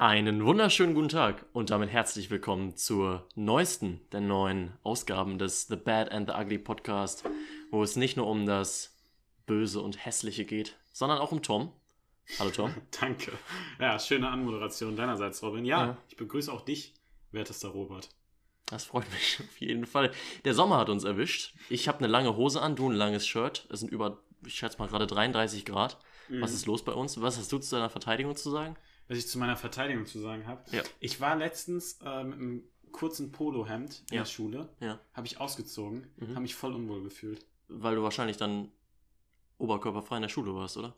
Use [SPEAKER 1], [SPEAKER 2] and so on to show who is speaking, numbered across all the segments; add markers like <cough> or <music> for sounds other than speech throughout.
[SPEAKER 1] Einen wunderschönen guten Tag und damit herzlich willkommen zur neuesten der neuen Ausgaben des The Bad and the Ugly Podcast, wo es nicht nur um das Böse und Hässliche geht, sondern auch um Tom. Hallo Tom. <laughs>
[SPEAKER 2] Danke. Ja, schöne Anmoderation deinerseits, Robin. Ja,
[SPEAKER 1] Ja.
[SPEAKER 2] ich begrüße auch dich, wertester Robert.
[SPEAKER 1] Das freut mich <laughs> auf jeden Fall. Der Sommer hat uns erwischt. Ich habe eine lange Hose an, du ein langes Shirt. Es sind über, ich schätze mal gerade 33 Grad. Was ist los bei uns? Was hast du zu deiner Verteidigung zu sagen?
[SPEAKER 2] Was ich zu meiner Verteidigung zu sagen habe.
[SPEAKER 1] Ja.
[SPEAKER 2] Ich war letztens äh, mit einem kurzen Polohemd in
[SPEAKER 1] Ja.
[SPEAKER 2] der Schule,
[SPEAKER 1] Ja.
[SPEAKER 2] habe ich ausgezogen,
[SPEAKER 1] Mhm.
[SPEAKER 2] habe mich voll unwohl gefühlt.
[SPEAKER 1] Weil du wahrscheinlich dann oberkörperfrei in der Schule warst, oder?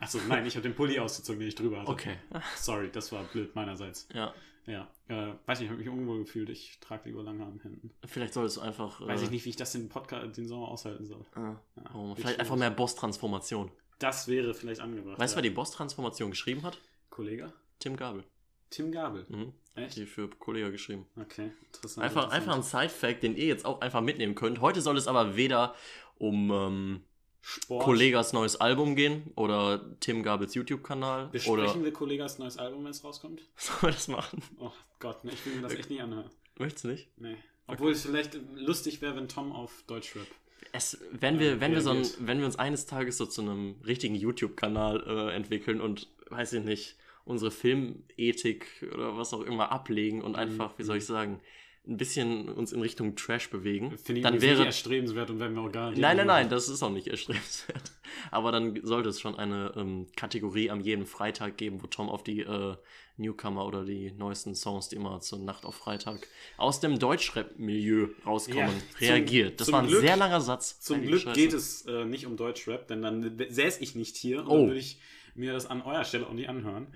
[SPEAKER 2] Achso, <laughs> nein, ich habe den Pulli ausgezogen, den ich drüber hatte.
[SPEAKER 1] Okay. <laughs>
[SPEAKER 2] Sorry, das war blöd meinerseits.
[SPEAKER 1] Ja.
[SPEAKER 2] Ja, äh, weiß nicht, ich habe mich unwohl gefühlt. Ich trage lieber lange Hemden.
[SPEAKER 1] Vielleicht solltest du einfach.
[SPEAKER 2] Weiß
[SPEAKER 1] äh,
[SPEAKER 2] ich nicht, wie ich das den Podcast, den Sommer aushalten soll.
[SPEAKER 1] äh,
[SPEAKER 2] Ja,
[SPEAKER 1] oh, vielleicht einfach mehr Boss-Transformation.
[SPEAKER 2] Das wäre vielleicht angebracht.
[SPEAKER 1] Weißt du,
[SPEAKER 2] ja.
[SPEAKER 1] wer die Boss-Transformation geschrieben hat?
[SPEAKER 2] Kollege?
[SPEAKER 1] Tim Gabel.
[SPEAKER 2] Tim Gabel.
[SPEAKER 1] Mhm.
[SPEAKER 2] Echt?
[SPEAKER 1] Die für Kollega geschrieben.
[SPEAKER 2] Okay, interessant.
[SPEAKER 1] Einfach, einfach
[SPEAKER 2] interessant.
[SPEAKER 1] ein Side-Fact, den ihr jetzt auch einfach mitnehmen könnt. Heute soll es aber weder um ähm,
[SPEAKER 2] Sport.
[SPEAKER 1] Kollegas neues Album gehen oder Tim Gabels YouTube-Kanal
[SPEAKER 2] Besprechen
[SPEAKER 1] oder.
[SPEAKER 2] wir Kollegas neues Album, wenn es rauskommt? <laughs>
[SPEAKER 1] Sollen wir das machen?
[SPEAKER 2] Oh Gott, ne, ich will mir das echt nicht anhören.
[SPEAKER 1] Möchtest du nicht?
[SPEAKER 2] Nee. Obwohl es vielleicht lustig wäre, wenn Tom auf Deutsch rap.
[SPEAKER 1] Es, wenn, wir,
[SPEAKER 2] Ja,
[SPEAKER 1] wenn, wir so ein, wenn wir uns eines Tages so zu einem richtigen YouTube-Kanal äh, entwickeln und, weiß ich nicht, unsere Filmethik oder was auch immer ablegen und einfach, wie soll ich sagen, ein bisschen uns in Richtung Trash bewegen,
[SPEAKER 2] Finde ich
[SPEAKER 1] dann
[SPEAKER 2] übrigens nicht
[SPEAKER 1] wäre.
[SPEAKER 2] erstrebenswert und werden wir auch gar nicht.
[SPEAKER 1] Nein, nein, nein, das ist auch nicht erstrebenswert. <laughs> Aber dann sollte es schon eine ähm, Kategorie am jeden Freitag geben, wo Tom auf die äh, Newcomer oder die neuesten Songs, die immer zur Nacht auf Freitag aus dem Deutschrap-Milieu rauskommen,
[SPEAKER 2] Ja, zum-
[SPEAKER 1] reagiert. Das
[SPEAKER 2] zum
[SPEAKER 1] war ein
[SPEAKER 2] Glück-
[SPEAKER 1] sehr langer Satz.
[SPEAKER 2] Zum Glück
[SPEAKER 1] Scheiße.
[SPEAKER 2] geht es äh, nicht um Deutschrap, denn dann säß ich nicht hier und
[SPEAKER 1] Oh.
[SPEAKER 2] dann würde ich mir das an eurer Stelle auch nicht anhören.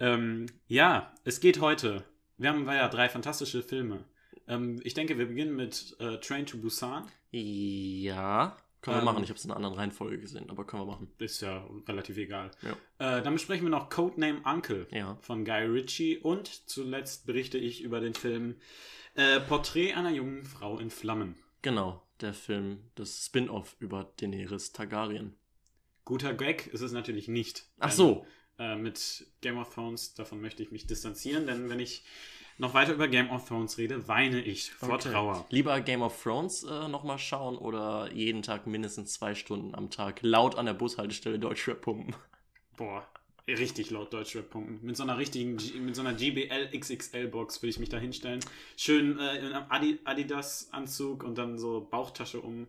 [SPEAKER 2] Ähm, ja, es geht heute. Wir haben ja drei fantastische Filme. Ähm, ich denke, wir beginnen mit äh, Train to Busan.
[SPEAKER 1] Ja, können wir
[SPEAKER 2] Ähm,
[SPEAKER 1] machen. Ich habe es in einer anderen Reihenfolge gesehen, aber können wir machen.
[SPEAKER 2] Ist ja relativ egal.
[SPEAKER 1] Ja.
[SPEAKER 2] Äh, dann besprechen wir noch Codename Uncle.
[SPEAKER 1] Ja.
[SPEAKER 2] von Guy Ritchie und zuletzt berichte ich über den Film äh, Porträt einer jungen Frau in Flammen.
[SPEAKER 1] Genau, der Film, das Spin-off über Daenerys Targaryen.
[SPEAKER 2] Guter Gag ist es natürlich nicht.
[SPEAKER 1] Ach so,
[SPEAKER 2] Äh, mit Game of Thrones, davon möchte ich mich distanzieren, denn wenn ich noch weiter über Game of Thrones rede, weine ich vor
[SPEAKER 1] Okay.
[SPEAKER 2] Trauer.
[SPEAKER 1] Lieber Game of Thrones äh, nochmal schauen oder jeden Tag mindestens zwei Stunden am Tag laut an der Bushaltestelle Deutschrap pumpen.
[SPEAKER 2] Boah, richtig laut Deutschrap pumpen. Mit so einer richtigen, G mit so einer GBL XXL Box würde ich mich da hinstellen. Schön äh, in einem Adi Adidas Anzug und dann so Bauchtasche um.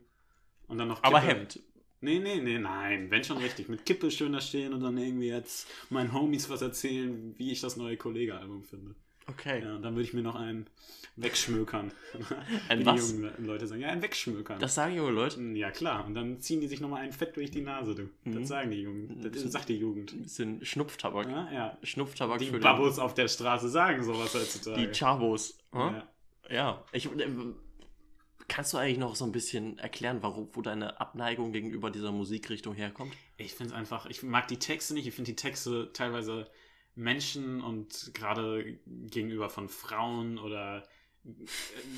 [SPEAKER 2] Und dann noch
[SPEAKER 1] Aber
[SPEAKER 2] Kippe.
[SPEAKER 1] Hemd.
[SPEAKER 2] Nee, nee, nee, nein. Wenn schon richtig. Mit Kippe schön da stehen und dann irgendwie jetzt meinen Homies was erzählen, wie ich das neue Kollege-Album finde.
[SPEAKER 1] Okay.
[SPEAKER 2] Ja, und dann würde ich mir noch einen wegschmökern. <laughs>
[SPEAKER 1] Ein
[SPEAKER 2] Wie die
[SPEAKER 1] was?
[SPEAKER 2] jungen Leute sagen. Ja, ein wegschmökern.
[SPEAKER 1] Das sagen junge Leute.
[SPEAKER 2] ja, klar. Und dann ziehen die sich nochmal ein Fett durch die Nase, du.
[SPEAKER 1] Mhm.
[SPEAKER 2] Das sagen die Jungen. Das
[SPEAKER 1] bisschen-
[SPEAKER 2] sagt die Jugend.
[SPEAKER 1] Ein bisschen Schnupftabak.
[SPEAKER 2] Ja, ja.
[SPEAKER 1] Schnupftabak
[SPEAKER 2] Die
[SPEAKER 1] für
[SPEAKER 2] Babos auf der Straße sagen sowas heutzutage.
[SPEAKER 1] die Chabos. Hm?
[SPEAKER 2] ja.
[SPEAKER 1] Ja, ich, äh, kannst du eigentlich noch so ein bisschen erklären, warum, wo deine Abneigung gegenüber dieser Musikrichtung herkommt?
[SPEAKER 2] Ich finde es einfach, ich mag die Texte nicht. Ich finde die Texte teilweise Menschen und gerade gegenüber von Frauen oder äh,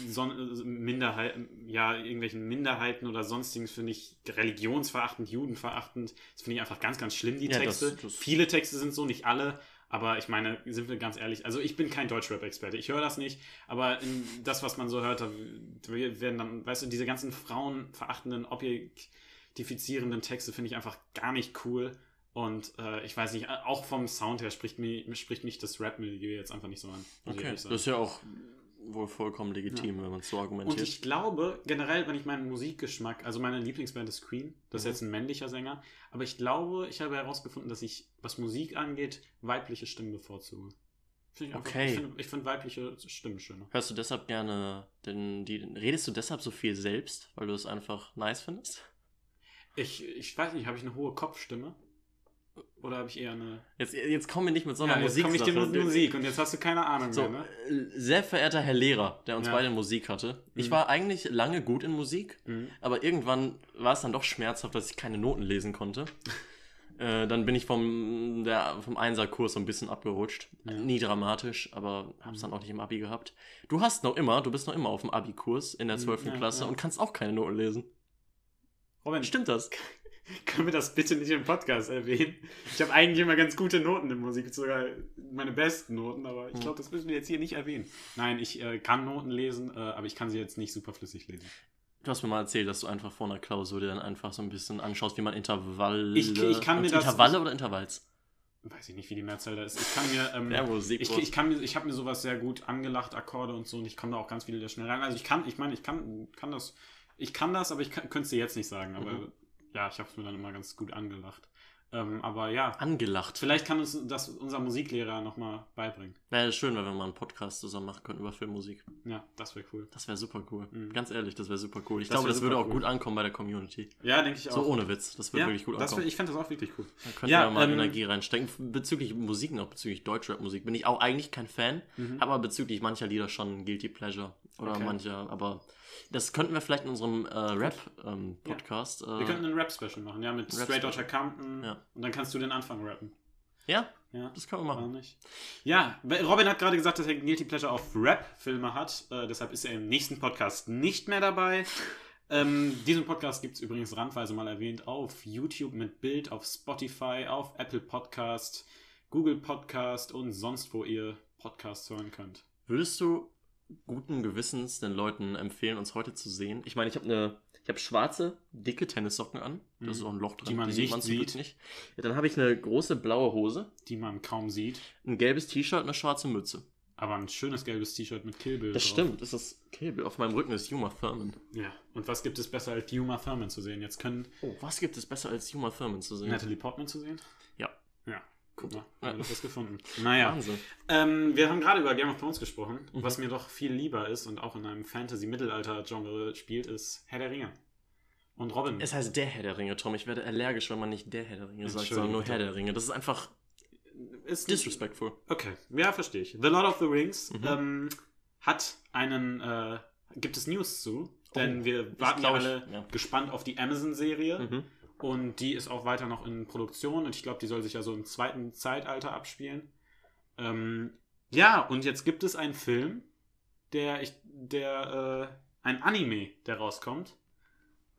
[SPEAKER 2] Son Minderheiten, ja, irgendwelchen Minderheiten oder sonstigen finde ich religionsverachtend, judenverachtend. Das finde ich einfach ganz, ganz schlimm, die
[SPEAKER 1] Ja, das-
[SPEAKER 2] Texte.
[SPEAKER 1] das-
[SPEAKER 2] Viele Texte sind so, nicht alle. Aber ich meine, sind wir ganz ehrlich, also ich bin kein Deutschrap-Experte, ich höre das nicht, aber in das, was man so hört, da werden dann, weißt du, diese ganzen frauenverachtenden, objektifizierenden Texte finde ich einfach gar nicht cool. Und äh, ich weiß nicht, auch vom Sound her spricht, mir, spricht mich das Rap-Milieu jetzt einfach nicht so an.
[SPEAKER 1] Okay, das ist ja auch wohl vollkommen legitim, wenn man es so
[SPEAKER 2] Und
[SPEAKER 1] argumentiert.
[SPEAKER 2] ich glaube, generell, wenn ich meinen Musikgeschmack, also meine Lieblingsband ist Queen, das ist
[SPEAKER 1] Mhm.
[SPEAKER 2] jetzt ein männlicher Sänger, aber ich glaube, ich habe herausgefunden, dass ich, was Musik angeht, weibliche Stimmen bevorzuge. Find ich einfach-
[SPEAKER 1] Okay.
[SPEAKER 2] Ich finde find weibliche Stimmen schöner.
[SPEAKER 1] Hörst du deshalb gerne, denn die, redest du deshalb so viel selbst, weil du es einfach nice findest?
[SPEAKER 2] Ich, ich weiß nicht, habe ich eine hohe Kopfstimme? Oder habe ich eher eine.
[SPEAKER 1] Jetzt, jetzt kommen wir nicht mit so einer
[SPEAKER 2] ja, jetzt
[SPEAKER 1] Musik.
[SPEAKER 2] komme ich dir mit Musik und jetzt hast du keine Ahnung
[SPEAKER 1] So,
[SPEAKER 2] mehr, ne?
[SPEAKER 1] äh, sehr verehrter Herr Lehrer, der uns
[SPEAKER 2] Ja.
[SPEAKER 1] beide Musik hatte. Ich
[SPEAKER 2] Mhm.
[SPEAKER 1] war eigentlich lange gut in Musik,
[SPEAKER 2] Mhm.
[SPEAKER 1] aber irgendwann war es dann doch schmerzhaft, dass ich keine Noten lesen konnte. <laughs> Äh, dann bin ich vom, der, vom Einserkurs so ein bisschen abgerutscht.
[SPEAKER 2] Ja.
[SPEAKER 1] Nie dramatisch, aber hab's
[SPEAKER 2] Mhm.
[SPEAKER 1] dann auch nicht im Abi gehabt. Du hast noch immer, du bist noch immer auf dem Abi-Kurs in der
[SPEAKER 2] Mhm,
[SPEAKER 1] 12.
[SPEAKER 2] ja,
[SPEAKER 1] Klasse und kannst auch keine Noten lesen.
[SPEAKER 2] Robin,
[SPEAKER 1] Stimmt das? <laughs>
[SPEAKER 2] Können wir das bitte nicht im Podcast erwähnen? Ich habe eigentlich immer ganz gute Noten in Musik, sogar meine besten Noten, aber ich
[SPEAKER 1] Hm.
[SPEAKER 2] glaube, das müssen wir jetzt hier nicht erwähnen. Nein, ich äh, kann Noten lesen, äh, aber ich kann sie jetzt nicht super flüssig lesen.
[SPEAKER 1] Du hast mir mal erzählt, dass du einfach vor einer Klausur dir dann einfach so ein bisschen anschaust, wie man Intervalle.
[SPEAKER 2] Ich- ich kann mir das-
[SPEAKER 1] Intervalle oder Intervalls?
[SPEAKER 2] Weiß ich nicht, wie die Mehrzahl da ist. Ich kann mir. Ähm,
[SPEAKER 1] Ja.
[SPEAKER 2] Ich, ich, kann mir, ich habe mir sowas sehr gut angelacht, Akkorde und so, und ich komme da auch ganz viele schnell rein. Also ich kann, ich meine, ich kann, kann das, ich kann das, aber ich könnte es dir jetzt nicht sagen. Aber
[SPEAKER 1] Mhm.
[SPEAKER 2] Ja, ich habe es mir dann immer ganz gut angelacht. Ähm, aber ja,
[SPEAKER 1] angelacht.
[SPEAKER 2] vielleicht kann uns das unser Musiklehrer nochmal beibringen.
[SPEAKER 1] Wäre schön, wenn wir mal einen Podcast zusammen machen könnten über Filmmusik.
[SPEAKER 2] Ja, das wäre cool.
[SPEAKER 1] Das wäre super cool.
[SPEAKER 2] Mhm.
[SPEAKER 1] Ganz ehrlich, das wäre super cool. Ich
[SPEAKER 2] Das
[SPEAKER 1] glaube, das würde auch
[SPEAKER 2] cool.
[SPEAKER 1] gut ankommen bei der Community.
[SPEAKER 2] Ja, denke ich auch.
[SPEAKER 1] So ohne Witz. Das würde
[SPEAKER 2] ja,
[SPEAKER 1] wirklich gut
[SPEAKER 2] das wär,
[SPEAKER 1] ankommen.
[SPEAKER 2] ich fände das auch wirklich cool.
[SPEAKER 1] Da könnten
[SPEAKER 2] Ja,
[SPEAKER 1] wir mal
[SPEAKER 2] ähm,
[SPEAKER 1] Energie reinstecken. Bezüglich Musik noch, bezüglich Deutschrap-Musik bin ich auch eigentlich kein Fan,
[SPEAKER 2] Mhm.
[SPEAKER 1] aber bezüglich mancher Lieder schon Guilty Pleasure. Oder
[SPEAKER 2] Okay.
[SPEAKER 1] mancher, aber das könnten wir vielleicht in unserem äh, Rap-Podcast.
[SPEAKER 2] Wir könnten ein Rap-Special machen, ja, mit. Straight Outta Compton.
[SPEAKER 1] Ja.
[SPEAKER 2] Und dann kannst du den Anfang rappen.
[SPEAKER 1] ja,
[SPEAKER 2] Ja.
[SPEAKER 1] das können wir machen.
[SPEAKER 2] nicht? Ja, Robin hat gerade gesagt, dass er Guilty Pleasure auf Rap-Filme hat. Äh, deshalb ist er im nächsten Podcast nicht mehr dabei. <laughs> Ähm, diesen Podcast gibt es übrigens randweise mal erwähnt auf YouTube mit Bild, auf Spotify, auf Apple Podcast, Google Podcast und sonst, wo ihr Podcasts hören könnt.
[SPEAKER 1] Würdest du guten Gewissens den Leuten empfehlen, uns heute zu sehen? Ich meine, ich habe eine, ich habe schwarze, dicke Tennissocken an. Da
[SPEAKER 2] Mhm.
[SPEAKER 1] ist auch ein Loch drin.
[SPEAKER 2] Die man nicht
[SPEAKER 1] zum
[SPEAKER 2] sieht.
[SPEAKER 1] Glück nicht. Ja, dann habe ich eine große blaue Hose,
[SPEAKER 2] Die man kaum sieht.
[SPEAKER 1] ein gelbes T-Shirt eine schwarze Mütze.
[SPEAKER 2] Aber ein schönes gelbes T-Shirt mit Killbild.
[SPEAKER 1] Das
[SPEAKER 2] drauf.
[SPEAKER 1] stimmt, das ist Kill. Auf meinem Rücken ist Yuma Thurman.
[SPEAKER 2] Ja. Und was gibt es besser als Yuma Thurman zu sehen? Jetzt können
[SPEAKER 1] Oh, was gibt es besser als Yuma Thurman zu sehen?
[SPEAKER 2] Natalie Portman zu sehen?
[SPEAKER 1] Ja.
[SPEAKER 2] Ja. Guck mal,
[SPEAKER 1] Ja.
[SPEAKER 2] wir das gefunden. Naja.
[SPEAKER 1] Wahnsinn.
[SPEAKER 2] Ähm, wir haben gerade über Game of Thrones gesprochen.
[SPEAKER 1] Mhm.
[SPEAKER 2] Was mir doch viel lieber ist und auch in einem Fantasy-Mittelalter-Genre spielt, ist Herr der Ringe. Und Robin.
[SPEAKER 1] Es heißt der Herr der Ringe, Tom. Ich werde allergisch, wenn man nicht der Herr der Ringe sagt, sondern nur Herr der Ringe. Das ist einfach
[SPEAKER 2] ist
[SPEAKER 1] disrespectful.
[SPEAKER 2] Okay, ja, verstehe ich. The Lord of the Rings
[SPEAKER 1] Mhm.
[SPEAKER 2] ähm, hat einen, äh, gibt es News zu, denn
[SPEAKER 1] Oh,
[SPEAKER 2] wir warten
[SPEAKER 1] glaub ich,
[SPEAKER 2] alle
[SPEAKER 1] ja.
[SPEAKER 2] gespannt auf die Amazon-Serie
[SPEAKER 1] Mhm.
[SPEAKER 2] Und die ist auch weiter noch in Produktion und ich glaube, die soll sich ja so im zweiten Zeitalter abspielen. Ähm, ja, und jetzt gibt es einen Film, der, ich, der, äh, ein Anime, der rauskommt.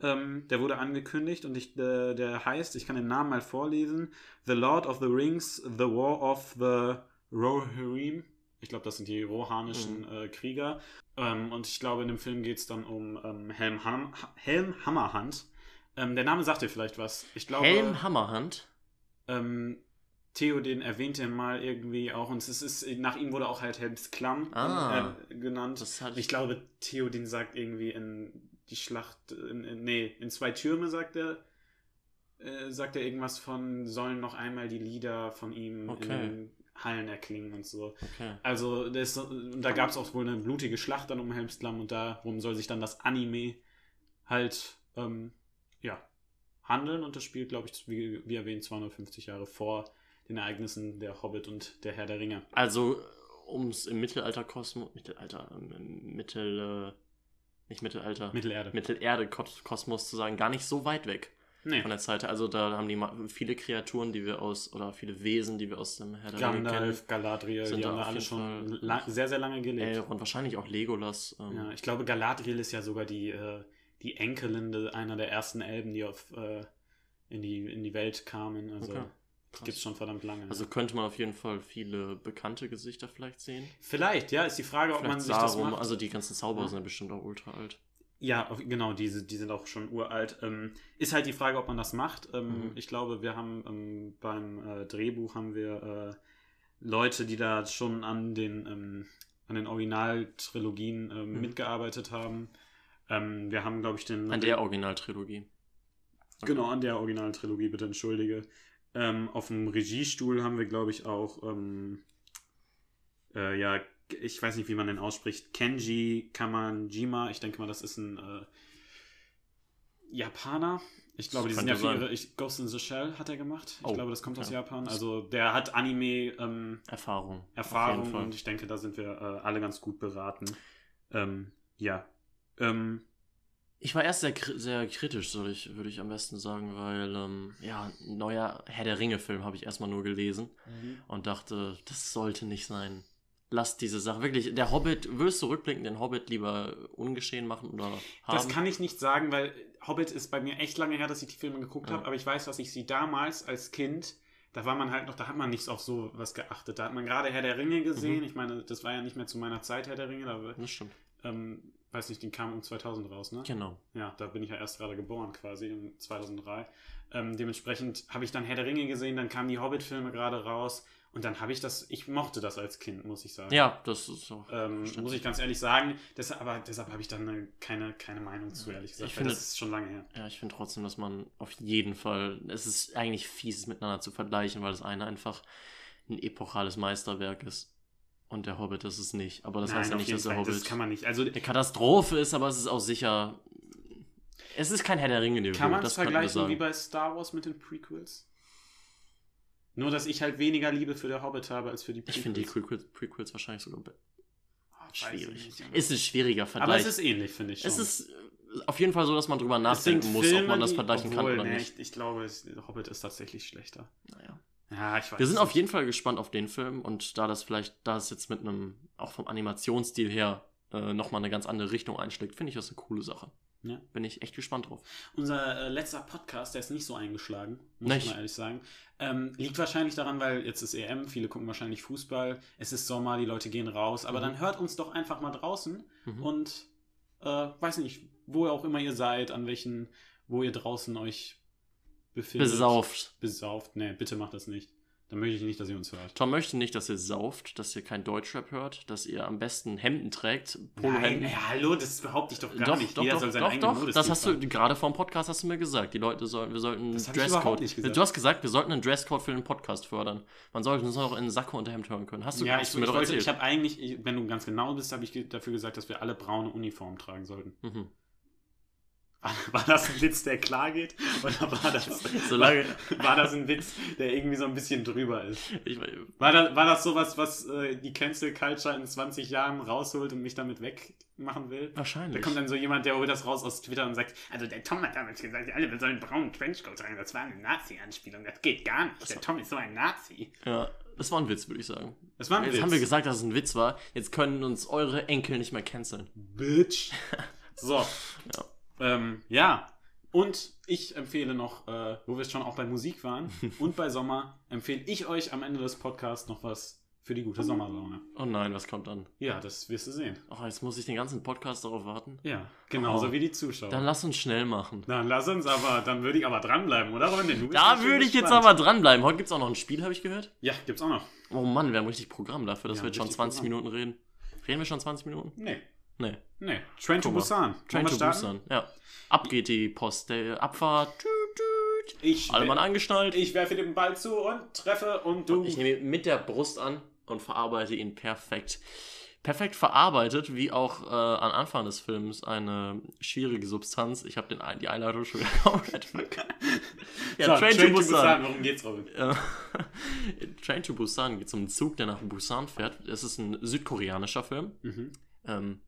[SPEAKER 2] Ähm, der wurde angekündigt und ich, äh, der heißt, ich kann den Namen mal vorlesen: The Lord of the Rings, The War of the Rohirrim. Ich glaube, das sind die rohanischen äh, Krieger. Ähm, und ich glaube, in dem Film geht es dann um ähm, Helm, Ham Helm Hammerhand. Ähm, der Name sagt dir vielleicht was. Ich glaube,
[SPEAKER 1] Helm Hammerhand.
[SPEAKER 2] ähm, Theo, den erwähnte mal irgendwie auch. Und es ist, nach ihm wurde auch halt Helms Klamm
[SPEAKER 1] Ah.
[SPEAKER 2] äh, genannt.
[SPEAKER 1] Hatte
[SPEAKER 2] Ich glaube, Theo, den sagt irgendwie in die Schlacht, in, in, nee, in zwei Türme sagt er, äh, sagt er irgendwas von, sollen noch einmal die Lieder von ihm in
[SPEAKER 1] Okay.
[SPEAKER 2] den Hallen erklingen und so.
[SPEAKER 1] Okay.
[SPEAKER 2] Also das, da gab es auch wohl eine blutige Schlacht dann um Helmsklamm und darum soll sich dann das Anime halt, ähm, ja, handeln und das spielt, glaube ich, wie, wie erwähnt, 250 Jahre vor den Ereignissen der Hobbit und der Herr der Ringe.
[SPEAKER 1] Also, um es im Mittelalter-Kosmos, Mittelalter, ähm, Mittel, äh, nicht Mittelalter,
[SPEAKER 2] Mittelerde.
[SPEAKER 1] Mittelerde-Kosmos zu sagen, gar nicht so weit weg
[SPEAKER 2] nee.
[SPEAKER 1] von der Zeit. Also, da haben die viele Kreaturen, die wir aus, oder viele Wesen, die wir aus dem Herr der Ringe kennen.
[SPEAKER 2] Gandalf, Galadriel,
[SPEAKER 1] Sind
[SPEAKER 2] die
[SPEAKER 1] da
[SPEAKER 2] haben da alle schon sehr, sehr lange gelebt.
[SPEAKER 1] Elrond, wahrscheinlich auch Legolas. Ähm,
[SPEAKER 2] Ja, ich glaube, Galadriel ist ja sogar die, äh, die Enkelin einer der ersten Elben, die auf, äh, in, die, in die Welt kamen. Also
[SPEAKER 1] Okay,
[SPEAKER 2] das gibt es schon verdammt lange.
[SPEAKER 1] Also könnte man auf jeden Fall viele bekannte Gesichter vielleicht sehen.
[SPEAKER 2] Vielleicht, ja, ist die Frage, ob man
[SPEAKER 1] Vielleicht
[SPEAKER 2] sich das
[SPEAKER 1] Sarum,
[SPEAKER 2] macht.
[SPEAKER 1] also die ganzen Zauberer
[SPEAKER 2] Ja.
[SPEAKER 1] sind bestimmt auch ultra alt.
[SPEAKER 2] Ja, genau, diese, die sind auch schon uralt. Ähm, ist halt die Frage, ob man das macht. Ähm,
[SPEAKER 1] Mhm.
[SPEAKER 2] Ich glaube, wir haben ähm, beim äh, Drehbuch haben wir äh, Leute, die da schon an den, ähm, an den Originaltrilogien ähm,
[SPEAKER 1] Mhm.
[SPEAKER 2] mitgearbeitet haben. Ähm, wir haben, glaube ich, den.
[SPEAKER 1] An der Originaltrilogie.
[SPEAKER 2] Genau, an der originalen Trilogie, bitte entschuldige. Ähm, auf dem Regiestuhl haben wir, glaube ich, auch, ähm, äh, ja, ich weiß nicht, wie man den ausspricht, Kenji Kamanjima. Ich denke mal, das ist ein äh, Japaner. Ich glaube, die
[SPEAKER 1] Das
[SPEAKER 2] sind ja für ihre. Ich, Ghost in the Shell hat er gemacht. Ich
[SPEAKER 1] Oh,
[SPEAKER 2] glaube, das kommt aus
[SPEAKER 1] okay.
[SPEAKER 2] Japan. Also, der hat Anime. Ähm,
[SPEAKER 1] Erfahrung.
[SPEAKER 2] Erfahrung und ich denke, da sind wir äh, alle ganz gut beraten. Ähm, ja. Ähm,
[SPEAKER 1] Ich war erst sehr, sehr kritisch, soll ich, würde ich am besten sagen, weil, ähm, ja, ein neuer Herr der Ringe-Film habe ich erstmal nur gelesen und dachte, das sollte nicht sein. lasst diese Sache wirklich. Der Hobbit, würdest du rückblickend den Hobbit lieber ungeschehen machen oder haben?
[SPEAKER 2] Das kann ich nicht sagen, weil Hobbit ist bei mir echt lange her, dass ich die Filme geguckt
[SPEAKER 1] Ja.
[SPEAKER 2] habe, aber ich weiß, dass ich sie damals als Kind, da war man halt noch, da hat man nicht auf so was geachtet. Da hat man gerade Herr der Ringe gesehen.
[SPEAKER 1] Mhm.
[SPEAKER 2] Ich meine, das war ja nicht mehr zu meiner Zeit Herr der Ringe, da,
[SPEAKER 1] das stimmt.
[SPEAKER 2] ähm, weiß nicht, den kam um 2000 raus, ne?
[SPEAKER 1] Genau.
[SPEAKER 2] Ja, da bin ich ja erst gerade geboren quasi, um 2003. Ähm, dementsprechend habe ich dann Herr der Ringe gesehen, dann kamen die Hobbit-Filme gerade raus und dann habe ich das, ich mochte das als Kind, muss ich sagen.
[SPEAKER 1] Ja, das ist so.
[SPEAKER 2] Ähm, muss ich ganz ehrlich sagen, deshalb, aber deshalb habe ich dann eine, keine, keine Meinung zu, ehrlich gesagt.
[SPEAKER 1] Ich finde-
[SPEAKER 2] das ist schon lange her.
[SPEAKER 1] Ja, ich finde trotzdem, dass man auf jeden Fall. Es ist eigentlich fies, es miteinander zu vergleichen, weil das eine einfach ein epochales Meisterwerk ist. Und der Hobbit ist es nicht. Aber das heißt ja nicht, dass der
[SPEAKER 2] Fall,
[SPEAKER 1] Hobbit
[SPEAKER 2] das kann man nicht. Also
[SPEAKER 1] eine Katastrophe ist, aber es ist auch sicher. Es ist kein Herr der Ringe-Niveau.
[SPEAKER 2] kann man es
[SPEAKER 1] das
[SPEAKER 2] vergleichen wie bei Star Wars mit den Prequels? Nur, dass ich halt weniger Liebe für der Hobbit habe als für die Prequels.
[SPEAKER 1] Ich finde die Prequels, Prequels wahrscheinlich sogar
[SPEAKER 2] ich
[SPEAKER 1] schwierig.
[SPEAKER 2] nicht.
[SPEAKER 1] Ist ein schwieriger
[SPEAKER 2] Aber
[SPEAKER 1] Vergleich.
[SPEAKER 2] es ist ähnlich, finde ich schon.
[SPEAKER 1] Es ist äh, auf jeden Fall so, dass man drüber nachdenken muss, ob
[SPEAKER 2] Filme,
[SPEAKER 1] man das vergleichen
[SPEAKER 2] obwohl,
[SPEAKER 1] kann oder
[SPEAKER 2] nee,
[SPEAKER 1] nicht.
[SPEAKER 2] Ich, ich glaube, Hobbit ist tatsächlich schlechter.
[SPEAKER 1] Naja.
[SPEAKER 2] Ja, ich weiß
[SPEAKER 1] Wir sind auf jeden Fall gespannt auf den Film und da das vielleicht, da es jetzt mit einem, auch vom Animationsstil her, äh, nochmal eine ganz andere Richtung einschlägt, finde ich das eine coole Sache.
[SPEAKER 2] Ja.
[SPEAKER 1] Bin ich echt gespannt drauf.
[SPEAKER 2] Unser äh, letzter Podcast, der ist nicht so eingeschlagen, muss
[SPEAKER 1] Nicht?
[SPEAKER 2] ich mal ehrlich sagen. Ähm, liegt wahrscheinlich daran, weil jetzt ist EM, viele gucken wahrscheinlich Fußball, es ist Sommer, die Leute gehen raus, aber
[SPEAKER 1] Mhm.
[SPEAKER 2] dann hört uns doch einfach mal draußen
[SPEAKER 1] Mhm.
[SPEAKER 2] und äh, weiß nicht, wo auch immer ihr seid, an welchen, wo ihr draußen euch befindet.
[SPEAKER 1] Besauft.
[SPEAKER 2] Besauft. Nee, bitte macht das nicht. Dann möchte ich nicht, dass ihr uns hört.
[SPEAKER 1] Tom möchte nicht, dass ihr sauft, dass ihr kein Deutschrap hört, dass ihr am besten Hemden trägt,
[SPEAKER 2] Nein,
[SPEAKER 1] Polohemden.
[SPEAKER 2] ja, hallo, das behaupte ich doch gar
[SPEAKER 1] doch,
[SPEAKER 2] nicht.
[SPEAKER 1] doch,
[SPEAKER 2] Jeder
[SPEAKER 1] doch,
[SPEAKER 2] soll
[SPEAKER 1] doch, doch. Das hast du gerade vor dem Podcast hast du mir gesagt. Die Leute sollen, wir sollten
[SPEAKER 2] Das ich
[SPEAKER 1] Dresscode.
[SPEAKER 2] nicht gesagt.
[SPEAKER 1] Du hast gesagt, wir sollten einen Dresscode für den Podcast fördern. Man sollte uns auch in Sakko und Hemd hören können. Hast du,
[SPEAKER 2] Ja,
[SPEAKER 1] hast
[SPEAKER 2] ich,
[SPEAKER 1] du mir
[SPEAKER 2] ich, wollte, ich habe eigentlich, ich- wenn du ganz genau bist, habe ich dafür gesagt, dass wir alle braune Uniformen tragen sollten.
[SPEAKER 1] mhm. <laughs>
[SPEAKER 2] War, das ein Witz, der klar geht? Oder war das,
[SPEAKER 1] Solange-
[SPEAKER 2] war das ein Witz, der irgendwie so ein bisschen drüber ist?
[SPEAKER 1] Ich,
[SPEAKER 2] War, da, war das sowas, was äh, die Cancel Culture in 20 Jahren rausholt und mich damit wegmachen will? Da
[SPEAKER 1] wahrscheinlich.
[SPEAKER 2] kommt dann so jemand, der holt das raus aus Twitter und sagt, also der Tom hat damals gesagt, alle wir sollen einen braunen Trenchcoat tragen. Das war eine Nazi-Anspielung. Das geht gar nicht. Der Tom ist so ein Nazi.
[SPEAKER 1] Ja, das war ein Witz, würde ich sagen.
[SPEAKER 2] Das war ein
[SPEAKER 1] Jetzt
[SPEAKER 2] Witz.
[SPEAKER 1] haben wir gesagt, dass es ein Witz war. Jetzt können uns eure Enkel nicht mehr canceln.
[SPEAKER 2] Bitch. <laughs> So.
[SPEAKER 1] Ja.
[SPEAKER 2] Ähm, ja. Und ich empfehle noch, äh, wo wir schon auch bei Musik waren <laughs> und bei Sommer, empfehle ich euch am Ende des Podcasts noch was für die gute Sommerlaune.
[SPEAKER 1] Oh nein, was kommt dann?
[SPEAKER 2] Ja, das wirst du sehen.
[SPEAKER 1] Oh, jetzt muss ich den ganzen Podcast darauf warten.
[SPEAKER 2] Ja, genauso
[SPEAKER 1] Oh.
[SPEAKER 2] wie die Zuschauer.
[SPEAKER 1] Dann
[SPEAKER 2] Dann,
[SPEAKER 1] lass uns schnell machen.
[SPEAKER 2] lass uns aber, dann würde ich aber dranbleiben, oder Ron? Denn du bist
[SPEAKER 1] Da würde ich jetzt aber dranbleiben. Heute gibt es auch noch ein Spiel, habe ich gehört.
[SPEAKER 2] Ja, gibt's auch noch.
[SPEAKER 1] Oh Mann, wir haben richtig Programm dafür, dass
[SPEAKER 2] Ja,
[SPEAKER 1] wir jetzt schon
[SPEAKER 2] richtig
[SPEAKER 1] 20
[SPEAKER 2] Programm.
[SPEAKER 1] Minuten reden. Reden wir schon 20 Minuten?
[SPEAKER 2] Nee.
[SPEAKER 1] Nee.
[SPEAKER 2] Nee. Train to. Busan.
[SPEAKER 1] Train to? Busan. Ja. Ab geht die Post. Der Abfahrt.
[SPEAKER 2] Ich,
[SPEAKER 1] Alle Mann angeschnallt.
[SPEAKER 2] ich werfe den Ball zu und treffe und du.
[SPEAKER 1] Ich nehme ihn mit der Brust an und verarbeite ihn perfekt. Perfekt verarbeitet, wie auch äh, am Anfang des Films eine schwierige Substanz. Ich habe den die Einleitung schon wieder <laughs> komplett verkackt. Ja,
[SPEAKER 2] So,
[SPEAKER 1] Train, to Busan.
[SPEAKER 2] Worum geht's, Robin? <laughs>
[SPEAKER 1] Train to Busan geht um einen Zug, der nach Busan fährt. Es ist ein südkoreanischer Film.
[SPEAKER 2] Mhm.
[SPEAKER 1] Ähm,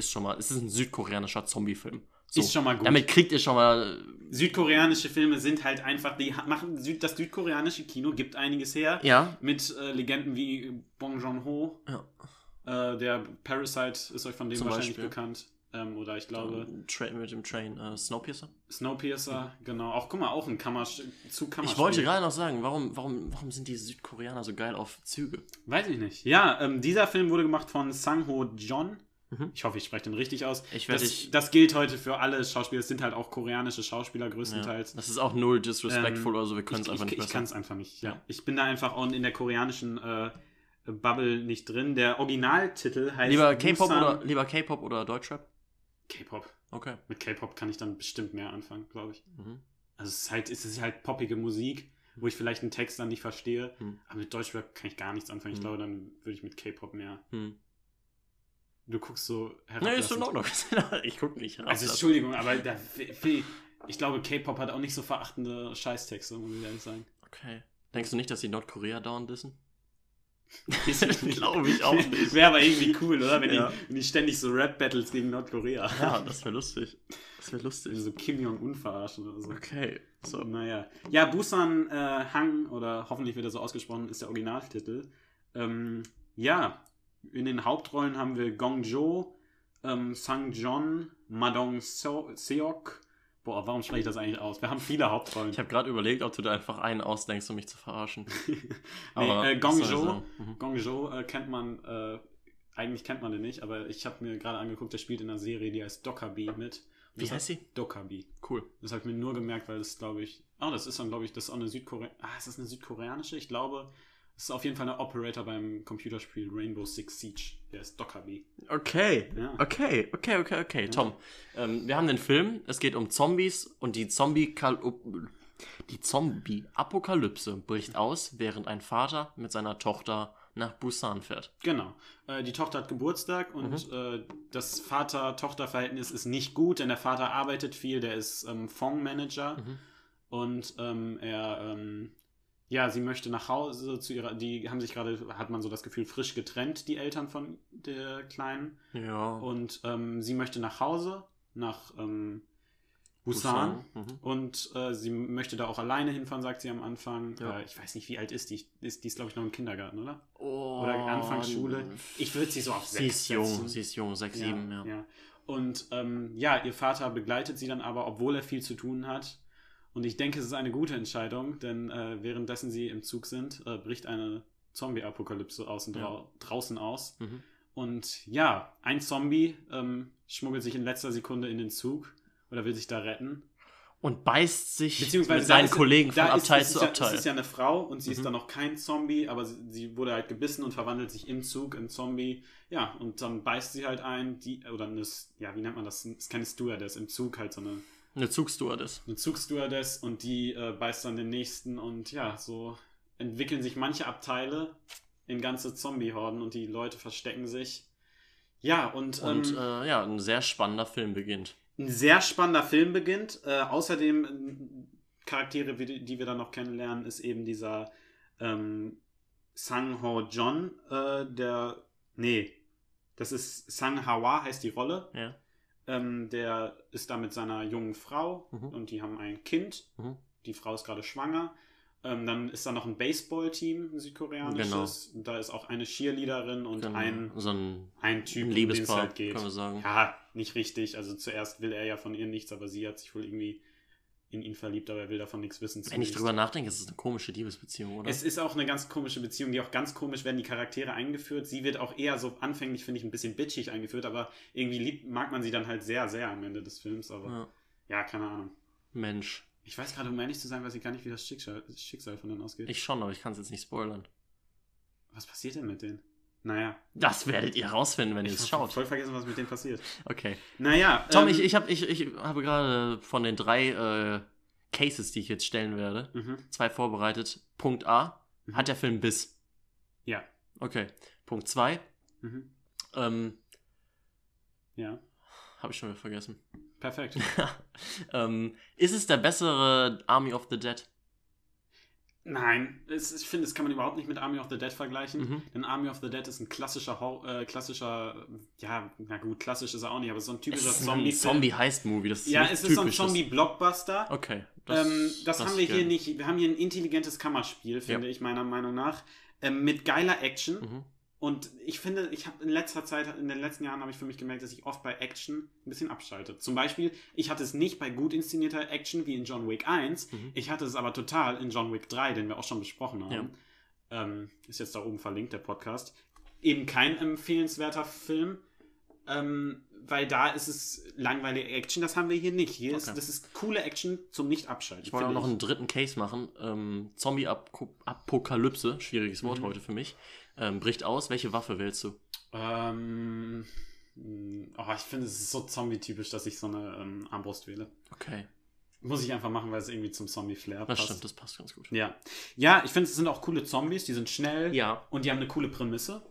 [SPEAKER 1] ist schon mal, es ist ein südkoreanischer Zombie-Film. So,
[SPEAKER 2] Ist schon mal gut.
[SPEAKER 1] Damit kriegt ihr schon mal.
[SPEAKER 2] Südkoreanische Filme sind halt einfach, die machen Süd, das südkoreanische Kino gibt einiges her.
[SPEAKER 1] Ja.
[SPEAKER 2] Mit äh, Legenden wie Bong Joon-ho,
[SPEAKER 1] ja.
[SPEAKER 2] äh, der Parasite ist euch von dem
[SPEAKER 1] Zum
[SPEAKER 2] wahrscheinlich
[SPEAKER 1] Beispiel.
[SPEAKER 2] bekannt. Ähm, oder ich glaube
[SPEAKER 1] Tra mit dem Train. Äh, Snowpiercer.
[SPEAKER 2] Snowpiercer, genau. Auch guck mal, auch ein Kammer zu Kammer.
[SPEAKER 1] Ich wollte gerade noch sagen, warum, warum, warum sind die Südkoreaner so geil auf Züge?
[SPEAKER 2] Weiß ich nicht. Ja, ähm, dieser Film wurde gemacht von Sang-ho John.
[SPEAKER 1] Mhm.
[SPEAKER 2] Ich hoffe, ich spreche den richtig aus.
[SPEAKER 1] Ich
[SPEAKER 2] das,
[SPEAKER 1] dich-
[SPEAKER 2] das gilt heute für alle Schauspieler. Es sind halt auch koreanische Schauspieler
[SPEAKER 1] Ja.
[SPEAKER 2] größtenteils.
[SPEAKER 1] Das ist auch null disrespectful
[SPEAKER 2] Ähm,
[SPEAKER 1] oder so, wir können es
[SPEAKER 2] ich,
[SPEAKER 1] einfach
[SPEAKER 2] ich,
[SPEAKER 1] nicht
[SPEAKER 2] ich
[SPEAKER 1] besser.
[SPEAKER 2] kann es einfach nicht. Ja.
[SPEAKER 1] Ja.
[SPEAKER 2] Ich bin da einfach auch in der koreanischen äh, Bubble nicht drin. Der Originaltitel heißt
[SPEAKER 1] Lieber K-Pop oder, lieber K-Pop oder Deutschrap?
[SPEAKER 2] K-Pop.
[SPEAKER 1] Okay.
[SPEAKER 2] Mit K-Pop kann ich dann bestimmt mehr anfangen, glaube ich.
[SPEAKER 1] Mhm.
[SPEAKER 2] Also es ist halt, es ist halt poppige Musik, wo ich vielleicht einen Text dann nicht verstehe.
[SPEAKER 1] Hm.
[SPEAKER 2] Aber mit Deutschrap kann ich gar nichts anfangen. Ich
[SPEAKER 1] Hm.
[SPEAKER 2] glaube, dann würde ich mit K-Pop mehr.
[SPEAKER 1] Hm.
[SPEAKER 2] Du guckst so
[SPEAKER 1] Nee, ist
[SPEAKER 2] herablassend.
[SPEAKER 1] Ordnung. <laughs> ich guck nicht.
[SPEAKER 2] Also Entschuldigung, aber da, ich glaube, K-Pop hat auch nicht so verachtende Scheißtexte, muss ich ehrlich sagen.
[SPEAKER 1] Okay. Denkst du nicht, dass die Nordkorea dauernd dissen? <laughs> <laughs>
[SPEAKER 2] Glaube
[SPEAKER 1] Glaube ich auch nicht.
[SPEAKER 2] Wäre aber irgendwie cool, oder? Wenn,
[SPEAKER 1] Ja.
[SPEAKER 2] die, wenn die ständig so Rap-Battles gegen Nordkorea.
[SPEAKER 1] Ja, das wäre lustig. Das wäre lustig.
[SPEAKER 2] so Kim Jong-un verarschen oder so.
[SPEAKER 1] Okay. So.
[SPEAKER 2] Naja. Ja, Busan äh, Hang, oder hoffentlich wird er so ausgesprochen, ist der Originaltitel. Ähm, ja, in den Hauptrollen haben wir Gong Jo, ähm, Sang Jon, Madong So Seok. Boah, warum spreche ich das eigentlich aus? Wir haben viele Hauptrollen.
[SPEAKER 1] Ich habe gerade überlegt, ob du da einfach einen ausdenkst, um mich zu verarschen. <laughs>
[SPEAKER 2] nee,
[SPEAKER 1] Aber
[SPEAKER 2] äh, Gong Jo?
[SPEAKER 1] Mhm.
[SPEAKER 2] Gong Jo äh, kennt man, äh, eigentlich kennt man den nicht, aber ich habe mir gerade angeguckt, der spielt in einer Serie, die heißt Dokkabi mit.
[SPEAKER 1] Wie heißt sie?
[SPEAKER 2] Dokkabi.
[SPEAKER 1] Cool.
[SPEAKER 2] Das habe ich mir nur gemerkt, weil das glaube ich. Oh, das ist dann, glaube ich, das ist auch eine Südkoreanische. Ah, ist das eine südkoreanische? Ich glaube, es ist auf jeden Fall eine Operator beim Computerspiel Rainbow Six Siege. Der ist Dokkabi.
[SPEAKER 1] Okay.
[SPEAKER 2] Ja.
[SPEAKER 1] Okay, okay, okay, okay. Tom, ähm, wir haben den Film. Es geht um Zombies und die Zombie die Zombie-Apokalypse bricht aus, während ein Vater mit seiner Tochter nach Busan fährt.
[SPEAKER 2] Genau. Äh, die Tochter hat Geburtstag und äh, das Vater-Tochter-Verhältnis ist nicht gut, denn der Vater arbeitet viel, der ist ähm, Fondsmanager
[SPEAKER 1] Mhm.
[SPEAKER 2] und ähm, er, ähm, ja, sie möchte nach Hause zu ihrer, die haben sich gerade, hat man so das Gefühl, frisch getrennt, die Eltern von der Kleinen.
[SPEAKER 1] Ja.
[SPEAKER 2] Und ähm, sie möchte nach Hause, nach ähm, Busan.
[SPEAKER 1] Mhm.
[SPEAKER 2] Und äh, sie möchte da auch alleine hinfahren, sagt sie am Anfang.
[SPEAKER 1] Ja.
[SPEAKER 2] Äh, ich weiß nicht, wie alt ist die? Ist, die ist, glaube ich, noch im Kindergarten, oder?
[SPEAKER 1] Oh,
[SPEAKER 2] Oder Anfangsschule. Ich würde sie so auf
[SPEAKER 1] Sie
[SPEAKER 2] sechs
[SPEAKER 1] ist jung, sie ist jung, sechs, sieben, ja.
[SPEAKER 2] ja. Und ähm, ja, ihr Vater begleitet sie dann aber, obwohl er viel zu tun hat. Und ich denke, es ist eine gute Entscheidung, denn äh, währenddessen sie im Zug sind, äh, bricht eine Zombie-Apokalypse außen
[SPEAKER 1] Ja.
[SPEAKER 2] drau draußen aus.
[SPEAKER 1] Mhm.
[SPEAKER 2] Und ja, ein Zombie ähm, schmuggelt sich in letzter Sekunde in den Zug oder will sich da retten.
[SPEAKER 1] Und beißt sich
[SPEAKER 2] Beziehungsweise
[SPEAKER 1] mit seinen
[SPEAKER 2] ist-
[SPEAKER 1] Kollegen von
[SPEAKER 2] ist-
[SPEAKER 1] Abteil
[SPEAKER 2] es ist
[SPEAKER 1] zu
[SPEAKER 2] ja,
[SPEAKER 1] Abteil.
[SPEAKER 2] Es ist ja eine Frau und sie ist
[SPEAKER 1] Mhm.
[SPEAKER 2] dann noch kein Zombie, aber sie, sie wurde halt gebissen und verwandelt sich im Zug in Zombie. Ja, und dann beißt sie halt ein, die, oder eine, ja, wie nennt man das? Ist keine Stewardess, im Zug halt so eine,
[SPEAKER 1] Eine Zugstewardess.
[SPEAKER 2] eine Zugstewardess und die äh, beißt dann den nächsten und ja, so entwickeln sich manche Abteile in ganze Zombie-Horden und die Leute verstecken sich. Ja, und,
[SPEAKER 1] Und
[SPEAKER 2] ähm,
[SPEAKER 1] äh, ja, ein sehr spannender Film beginnt.
[SPEAKER 2] ein sehr spannender Film beginnt. Äh, außerdem äh, Charaktere, die wir dann noch kennenlernen, ist eben dieser ähm, Sang Ho John, äh, der nee, das ist Sang Hawa heißt die Rolle.
[SPEAKER 1] Ja.
[SPEAKER 2] Ähm, der ist da mit seiner jungen Frau
[SPEAKER 1] Mhm.
[SPEAKER 2] und die haben ein Kind.
[SPEAKER 1] Mhm.
[SPEAKER 2] Die Frau ist gerade schwanger. Ähm, dann ist da noch ein Baseballteam, ein südkoreanisches. Da ist auch eine Cheerleaderin und
[SPEAKER 1] Genau.
[SPEAKER 2] ein,
[SPEAKER 1] so ein
[SPEAKER 2] ein Typ,
[SPEAKER 1] ein
[SPEAKER 2] um den es halt geht.
[SPEAKER 1] können wir sagen.
[SPEAKER 2] Ja, nicht richtig. Also zuerst will er ja von ihr nichts, aber sie hat sich wohl irgendwie in ihn verliebt, aber er will davon nichts wissen.
[SPEAKER 1] Wenn ich drüber nachdenke, ist es eine komische Liebesbeziehung, oder?
[SPEAKER 2] Es ist auch eine ganz komische Beziehung, die auch ganz komisch werden die Charaktere eingeführt. Sie wird auch eher so anfänglich, finde ich, ein bisschen bitchig eingeführt, aber irgendwie liebt, mag man sie dann halt sehr, sehr am Ende des Films. Aber ja,
[SPEAKER 1] ja.
[SPEAKER 2] keine Ahnung.
[SPEAKER 1] Mensch.
[SPEAKER 2] Ich weiß gerade, um ehrlich zu sein, weiß ich gar nicht, wie das Schicksal, das Schicksal von denen ausgeht.
[SPEAKER 1] Ich schon, aber ich kann es jetzt nicht spoilern.
[SPEAKER 2] Was passiert denn mit denen? Naja,
[SPEAKER 1] Das werdet ihr rausfinden, wenn ihr
[SPEAKER 2] ich
[SPEAKER 1] es schaut.
[SPEAKER 2] voll vergessen, was mit denen passiert.
[SPEAKER 1] Okay.
[SPEAKER 2] Naja,
[SPEAKER 1] Tom,
[SPEAKER 2] ähm,
[SPEAKER 1] ich, ich, hab, ich, ich habe gerade von den drei äh, Cases, die ich jetzt stellen werde,
[SPEAKER 2] Mhm.
[SPEAKER 1] zwei vorbereitet. Punkt A,
[SPEAKER 2] Mhm.
[SPEAKER 1] hat der Film Biss?
[SPEAKER 2] Ja.
[SPEAKER 1] Okay. Punkt 2,
[SPEAKER 2] Mhm.
[SPEAKER 1] ähm,
[SPEAKER 2] Ja,
[SPEAKER 1] habe ich schon wieder vergessen.
[SPEAKER 2] perfekt. <laughs>
[SPEAKER 1] ähm, ist es der bessere Army of the Dead?
[SPEAKER 2] Nein, es, ich finde, das kann man überhaupt nicht mit Army of the Dead vergleichen.
[SPEAKER 1] Mhm.
[SPEAKER 2] Denn Army of the Dead ist ein klassischer, Hor äh, klassischer, ja, na gut, klassisch ist er auch nicht, aber so ein typischer
[SPEAKER 1] ein
[SPEAKER 2] Zombie.
[SPEAKER 1] Zombie-Heist-Movie, das ist
[SPEAKER 2] Ja, es ist so ein
[SPEAKER 1] das-
[SPEAKER 2] Zombie-Blockbuster.
[SPEAKER 1] Okay.
[SPEAKER 2] ähm, das, haben wir hier nicht. Wir haben hier ein intelligentes Kammerspiel, finde
[SPEAKER 1] Ja.
[SPEAKER 2] ich, meiner Meinung nach. Ähm, mit geiler Action.
[SPEAKER 1] Mhm.
[SPEAKER 2] Und ich finde, ich habe in letzter Zeit, in den letzten Jahren habe ich für mich gemerkt, dass ich oft bei Action ein bisschen abschalte. Zum Beispiel, ich hatte es nicht bei gut inszenierter Action wie in John Wick 1.
[SPEAKER 1] Mhm.
[SPEAKER 2] Ich hatte es aber total in John Wick 3, den wir auch schon besprochen haben. Ähm, ist jetzt da oben verlinkt, der Podcast. Eben kein empfehlenswerter Film, ähm, weil da ist es langweilige Action, das haben wir hier nicht. Hier ist,
[SPEAKER 1] Okay.
[SPEAKER 2] das ist coole Action zum Nicht-Abschalten.
[SPEAKER 1] Ich wollte auch noch einen dritten Case machen. Ähm, Zombie-Apokalypse, schwieriges Wort
[SPEAKER 2] Mhm.
[SPEAKER 1] heute für mich, ähm, bricht aus. Welche Waffe wählst du?
[SPEAKER 2] Ähm, oh, ich finde, es ist so zombie-typisch, dass ich so eine ähm, Armbrust wähle.
[SPEAKER 1] Okay,
[SPEAKER 2] Muss ich einfach machen, weil es irgendwie zum Zombie-Flair
[SPEAKER 1] das
[SPEAKER 2] passt.
[SPEAKER 1] stimmt, das passt ganz gut.
[SPEAKER 2] Ja. ja, ich finde, es sind auch coole Zombies, die sind schnell
[SPEAKER 1] Ja,
[SPEAKER 2] und die haben eine coole Prämisse.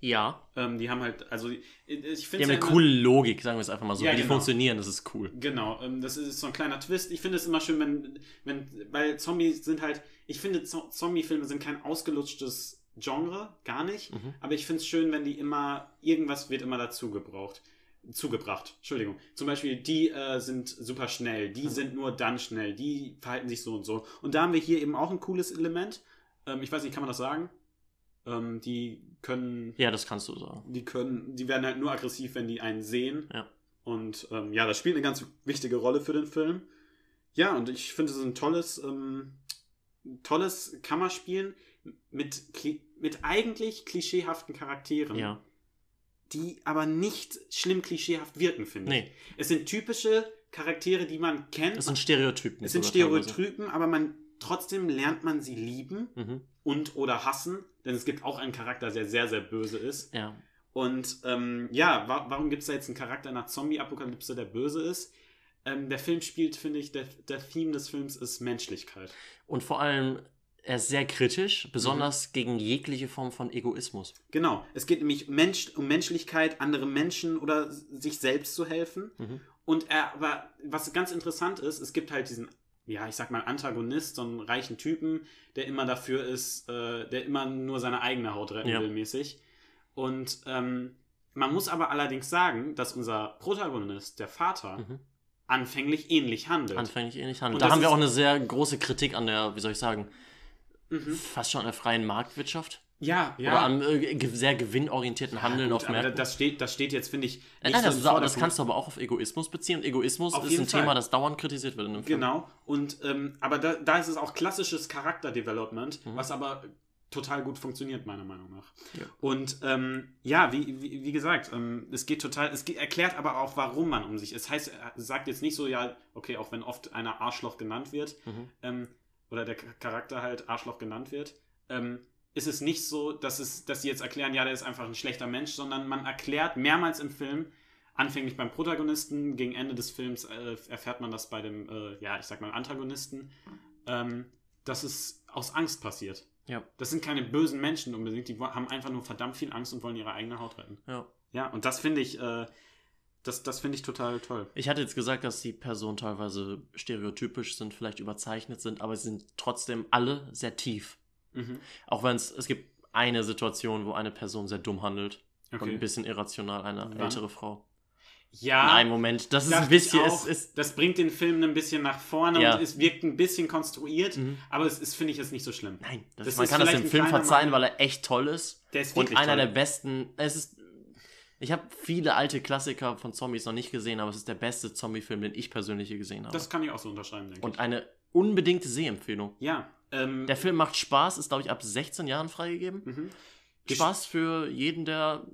[SPEAKER 1] ja.
[SPEAKER 2] Ähm, die haben halt, also ich
[SPEAKER 1] Die
[SPEAKER 2] finde
[SPEAKER 1] haben eine coole Logik, sagen wir es einfach mal so.
[SPEAKER 2] Ja,
[SPEAKER 1] Wie die
[SPEAKER 2] genau.
[SPEAKER 1] funktionieren, das ist cool.
[SPEAKER 2] Genau, ähm, das ist so ein kleiner Twist. Ich finde es immer schön, wenn, wenn, weil Zombies sind halt, ich finde Zo- Zombie-Filme sind kein ausgelutschtes Genre, gar nicht.
[SPEAKER 1] Mhm.
[SPEAKER 2] Aber ich finde es schön, wenn die immer, irgendwas wird immer dazu gebraucht. Zugebracht, Entschuldigung. Zum Beispiel, die äh, sind super schnell, die
[SPEAKER 1] Mhm.
[SPEAKER 2] sind nur dann schnell, die verhalten sich so und so. Und da haben wir hier eben auch ein cooles Element. Ähm, ich weiß nicht, kann man das sagen? Ähm, die können,
[SPEAKER 1] Ja, das kannst du sagen.
[SPEAKER 2] die können, die werden halt nur aggressiv, wenn die einen sehen.
[SPEAKER 1] Ja.
[SPEAKER 2] Und ähm, ja, das spielt eine ganz wichtige Rolle für den Film. Ja, und ich finde, es ein tolles, ähm, tolles Kammerspielen mit, mit eigentlich klischeehaften Charakteren,
[SPEAKER 1] Ja.
[SPEAKER 2] die aber nicht schlimm klischeehaft wirken, finde ich.
[SPEAKER 1] Nee,
[SPEAKER 2] Es sind typische Charaktere, die man kennt.
[SPEAKER 1] es sind Stereotypen.
[SPEAKER 2] es sind
[SPEAKER 1] teilweise.
[SPEAKER 2] Stereotypen, aber man trotzdem lernt man sie lieben
[SPEAKER 1] Mhm.
[SPEAKER 2] und oder hassen, denn es gibt auch einen Charakter, der sehr, sehr böse ist.
[SPEAKER 1] Ja.
[SPEAKER 2] Und ähm, ja, wa warum gibt es da jetzt einen Charakter in einer Zombie-Apokalypse, der böse ist? Ähm, der Film spielt, finde ich, der, der Theme des Films ist Menschlichkeit.
[SPEAKER 1] Und vor allem, er ist sehr kritisch,
[SPEAKER 2] Mhm.
[SPEAKER 1] besonders gegen jegliche Form von Egoismus.
[SPEAKER 2] Genau, es geht nämlich Mensch, um Menschlichkeit, andere Menschen oder sich selbst zu helfen.
[SPEAKER 1] Mhm.
[SPEAKER 2] Und er, aber was ganz interessant ist, es gibt halt diesen, ja, ich sag mal, Antagonist, so einen reichen Typen, der immer dafür ist, äh, der immer nur seine eigene Haut retten
[SPEAKER 1] Ja.
[SPEAKER 2] will, mäßig. Und ähm, man muss aber allerdings sagen, dass unser Protagonist, der Vater,
[SPEAKER 1] Mhm.
[SPEAKER 2] anfänglich ähnlich handelt.
[SPEAKER 1] Anfänglich ähnlich handeln.
[SPEAKER 2] Und
[SPEAKER 1] Da haben wir auch eine sehr große Kritik an der, wie soll ich sagen,
[SPEAKER 2] mhm.
[SPEAKER 1] fast schon der freien Marktwirtschaft.
[SPEAKER 2] Ja, ja.
[SPEAKER 1] Oder am äh, sehr gewinnorientierten Handeln
[SPEAKER 2] Gut,
[SPEAKER 1] auf Märkten.
[SPEAKER 2] Das steht, das steht jetzt, finde ich,
[SPEAKER 1] Nein,
[SPEAKER 2] nicht
[SPEAKER 1] nein,
[SPEAKER 2] so
[SPEAKER 1] das,
[SPEAKER 2] im
[SPEAKER 1] das kannst du aber auch auf Egoismus beziehen. Und Egoismus
[SPEAKER 2] Auf
[SPEAKER 1] ist ein Thema,
[SPEAKER 2] Fall.
[SPEAKER 1] das dauernd kritisiert wird in dem Film.
[SPEAKER 2] Genau. Und ähm, aber da, da ist es auch klassisches Charakterdevelopment,
[SPEAKER 1] Mhm.
[SPEAKER 2] was aber total gut funktioniert, meiner Meinung nach.
[SPEAKER 1] Ja.
[SPEAKER 2] Und ähm, ja, wie, wie, wie gesagt, ähm, es geht total, es geht, erklärt aber auch, warum man um sich. Es heißt, es sagt jetzt nicht so, ja, okay, auch wenn oft einer Arschloch genannt wird,
[SPEAKER 1] Mhm.
[SPEAKER 2] ähm, oder der Charakter halt Arschloch genannt wird, ähm, ist es nicht so, dass, es, dass sie jetzt erklären, ja, der ist einfach ein schlechter Mensch, sondern man erklärt mehrmals im Film, anfänglich beim Protagonisten, gegen Ende des Films äh, erfährt man das bei dem, äh, ja, ich sag mal, Antagonisten, ähm, dass es aus Angst passiert.
[SPEAKER 1] Ja.
[SPEAKER 2] Das sind keine bösen Menschen unbedingt, die haben einfach nur verdammt viel Angst und wollen ihre eigene Haut retten.
[SPEAKER 1] Ja.
[SPEAKER 2] Ja, und das finde ich, äh, das, das finde ich total toll.
[SPEAKER 1] Ich hatte jetzt gesagt, dass die Personen teilweise stereotypisch sind, vielleicht überzeichnet sind, aber sie sind trotzdem alle sehr tief.
[SPEAKER 2] Mhm.
[SPEAKER 1] Auch wenn es, es gibt eine Situation, wo eine Person sehr dumm handelt und ein
[SPEAKER 2] Okay.
[SPEAKER 1] bisschen irrational, eine
[SPEAKER 2] Wann?
[SPEAKER 1] ältere Frau.
[SPEAKER 2] Ja,
[SPEAKER 1] In einem Moment, das ist ein bisschen,
[SPEAKER 2] ich
[SPEAKER 1] es
[SPEAKER 2] auch.
[SPEAKER 1] ist,
[SPEAKER 2] das bringt den Film ein bisschen nach vorne
[SPEAKER 1] Ja.
[SPEAKER 2] und es wirkt ein bisschen konstruiert,
[SPEAKER 1] Mhm.
[SPEAKER 2] aber es ist, finde ich, jetzt nicht so schlimm.
[SPEAKER 1] nein, das,
[SPEAKER 2] Das
[SPEAKER 1] man
[SPEAKER 2] ist
[SPEAKER 1] kann das dem Film verzeihen,
[SPEAKER 2] Mangel.
[SPEAKER 1] weil er echt toll ist.
[SPEAKER 2] Der ist
[SPEAKER 1] Und einer
[SPEAKER 2] toll.
[SPEAKER 1] der besten, es ist, ich habe viele alte Klassiker von Zombies noch nicht gesehen, aber es ist der beste Zombie-Film, den ich persönlich je gesehen habe.
[SPEAKER 2] Das kann ich auch so unterschreiben, denke
[SPEAKER 1] und eine unbedingte Sehempfehlung.
[SPEAKER 2] ich. Ja, ähm,
[SPEAKER 1] Der Film macht Spaß, ist glaube ich ab 16 Jahren freigegeben.
[SPEAKER 2] mhm.
[SPEAKER 1] Spaß für jeden, der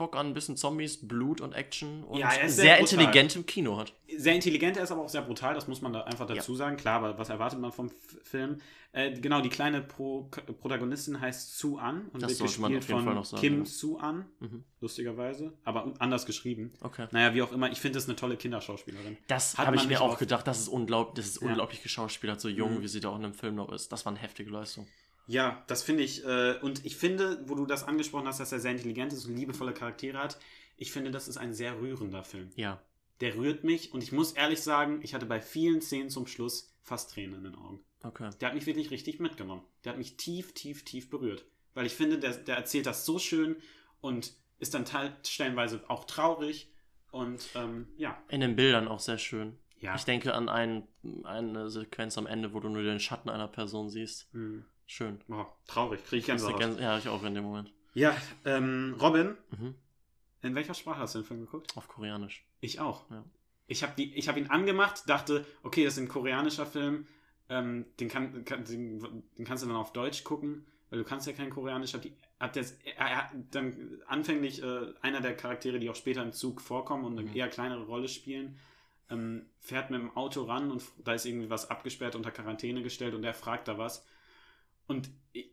[SPEAKER 1] Bock an ein bisschen Zombies, Blut und Action und
[SPEAKER 2] Ja,
[SPEAKER 1] sehr,
[SPEAKER 2] sehr brutal.
[SPEAKER 1] intelligent im Kino hat.
[SPEAKER 2] sehr intelligent, er ist aber auch sehr brutal, das muss man da einfach dazu sagen. Klar, aber was erwartet man vom F Film? Äh, genau, die kleine Pro Protagonistin heißt Su An und
[SPEAKER 1] Das
[SPEAKER 2] wird gespielt
[SPEAKER 1] auf jeden
[SPEAKER 2] von
[SPEAKER 1] Fall noch sagen,
[SPEAKER 2] Kim
[SPEAKER 1] ja.
[SPEAKER 2] Su An,
[SPEAKER 1] Mhm.
[SPEAKER 2] lustigerweise, aber anders geschrieben.
[SPEAKER 1] Okay.
[SPEAKER 2] Naja, wie auch immer, ich finde das eine tolle Kinderschauspielerin.
[SPEAKER 1] Das habe ich mir auch gedacht, das ist unglaublich, das ist
[SPEAKER 2] Ja.
[SPEAKER 1] unglaublich geschauspielert, so jung,
[SPEAKER 2] Mhm.
[SPEAKER 1] wie sie da auch in dem Film noch ist. Das war eine heftige Leistung.
[SPEAKER 2] Ja, das finde ich, äh, und ich finde, wo du das angesprochen hast, dass er sehr intelligent ist und liebevolle Charaktere hat, ich finde, das ist ein sehr rührender Film.
[SPEAKER 1] Ja.
[SPEAKER 2] Der rührt mich und ich muss ehrlich sagen, ich hatte bei vielen Szenen zum Schluss fast Tränen in den Augen.
[SPEAKER 1] Okay.
[SPEAKER 2] Der hat mich wirklich richtig mitgenommen. Der hat mich tief, tief, tief berührt. Weil ich finde, der, der erzählt das so schön und ist dann stellenweise auch traurig. Und ähm, ja.
[SPEAKER 1] In den Bildern auch sehr schön.
[SPEAKER 2] Ja.
[SPEAKER 1] Ich denke an ein, eine Sequenz am Ende, wo du nur den Schatten einer Person siehst.
[SPEAKER 2] Hm.
[SPEAKER 1] Schön.
[SPEAKER 2] Boah, traurig, kriege ich Gänsehaut.
[SPEAKER 1] Gänse- ja, ich auch in dem Moment.
[SPEAKER 2] Ja, ähm, Robin,
[SPEAKER 1] Mhm.
[SPEAKER 2] in welcher Sprache hast du den Film geguckt?
[SPEAKER 1] Auf Koreanisch.
[SPEAKER 2] Ich auch.
[SPEAKER 1] Ja.
[SPEAKER 2] Ich habe hab ihn angemacht, dachte, okay, das ist ein koreanischer Film, ähm, den, kann, kann, den, den kannst du dann auf Deutsch gucken, weil du kannst ja kein Koreanisch. Hab die, der, er, er, dann anfänglich äh, einer der Charaktere, die auch später im Zug vorkommen und eine
[SPEAKER 1] Mhm.
[SPEAKER 2] eher kleinere Rolle spielen, ähm, fährt mit dem Auto ran und da ist irgendwie was abgesperrt, unter Quarantäne gestellt und er fragt da was. Und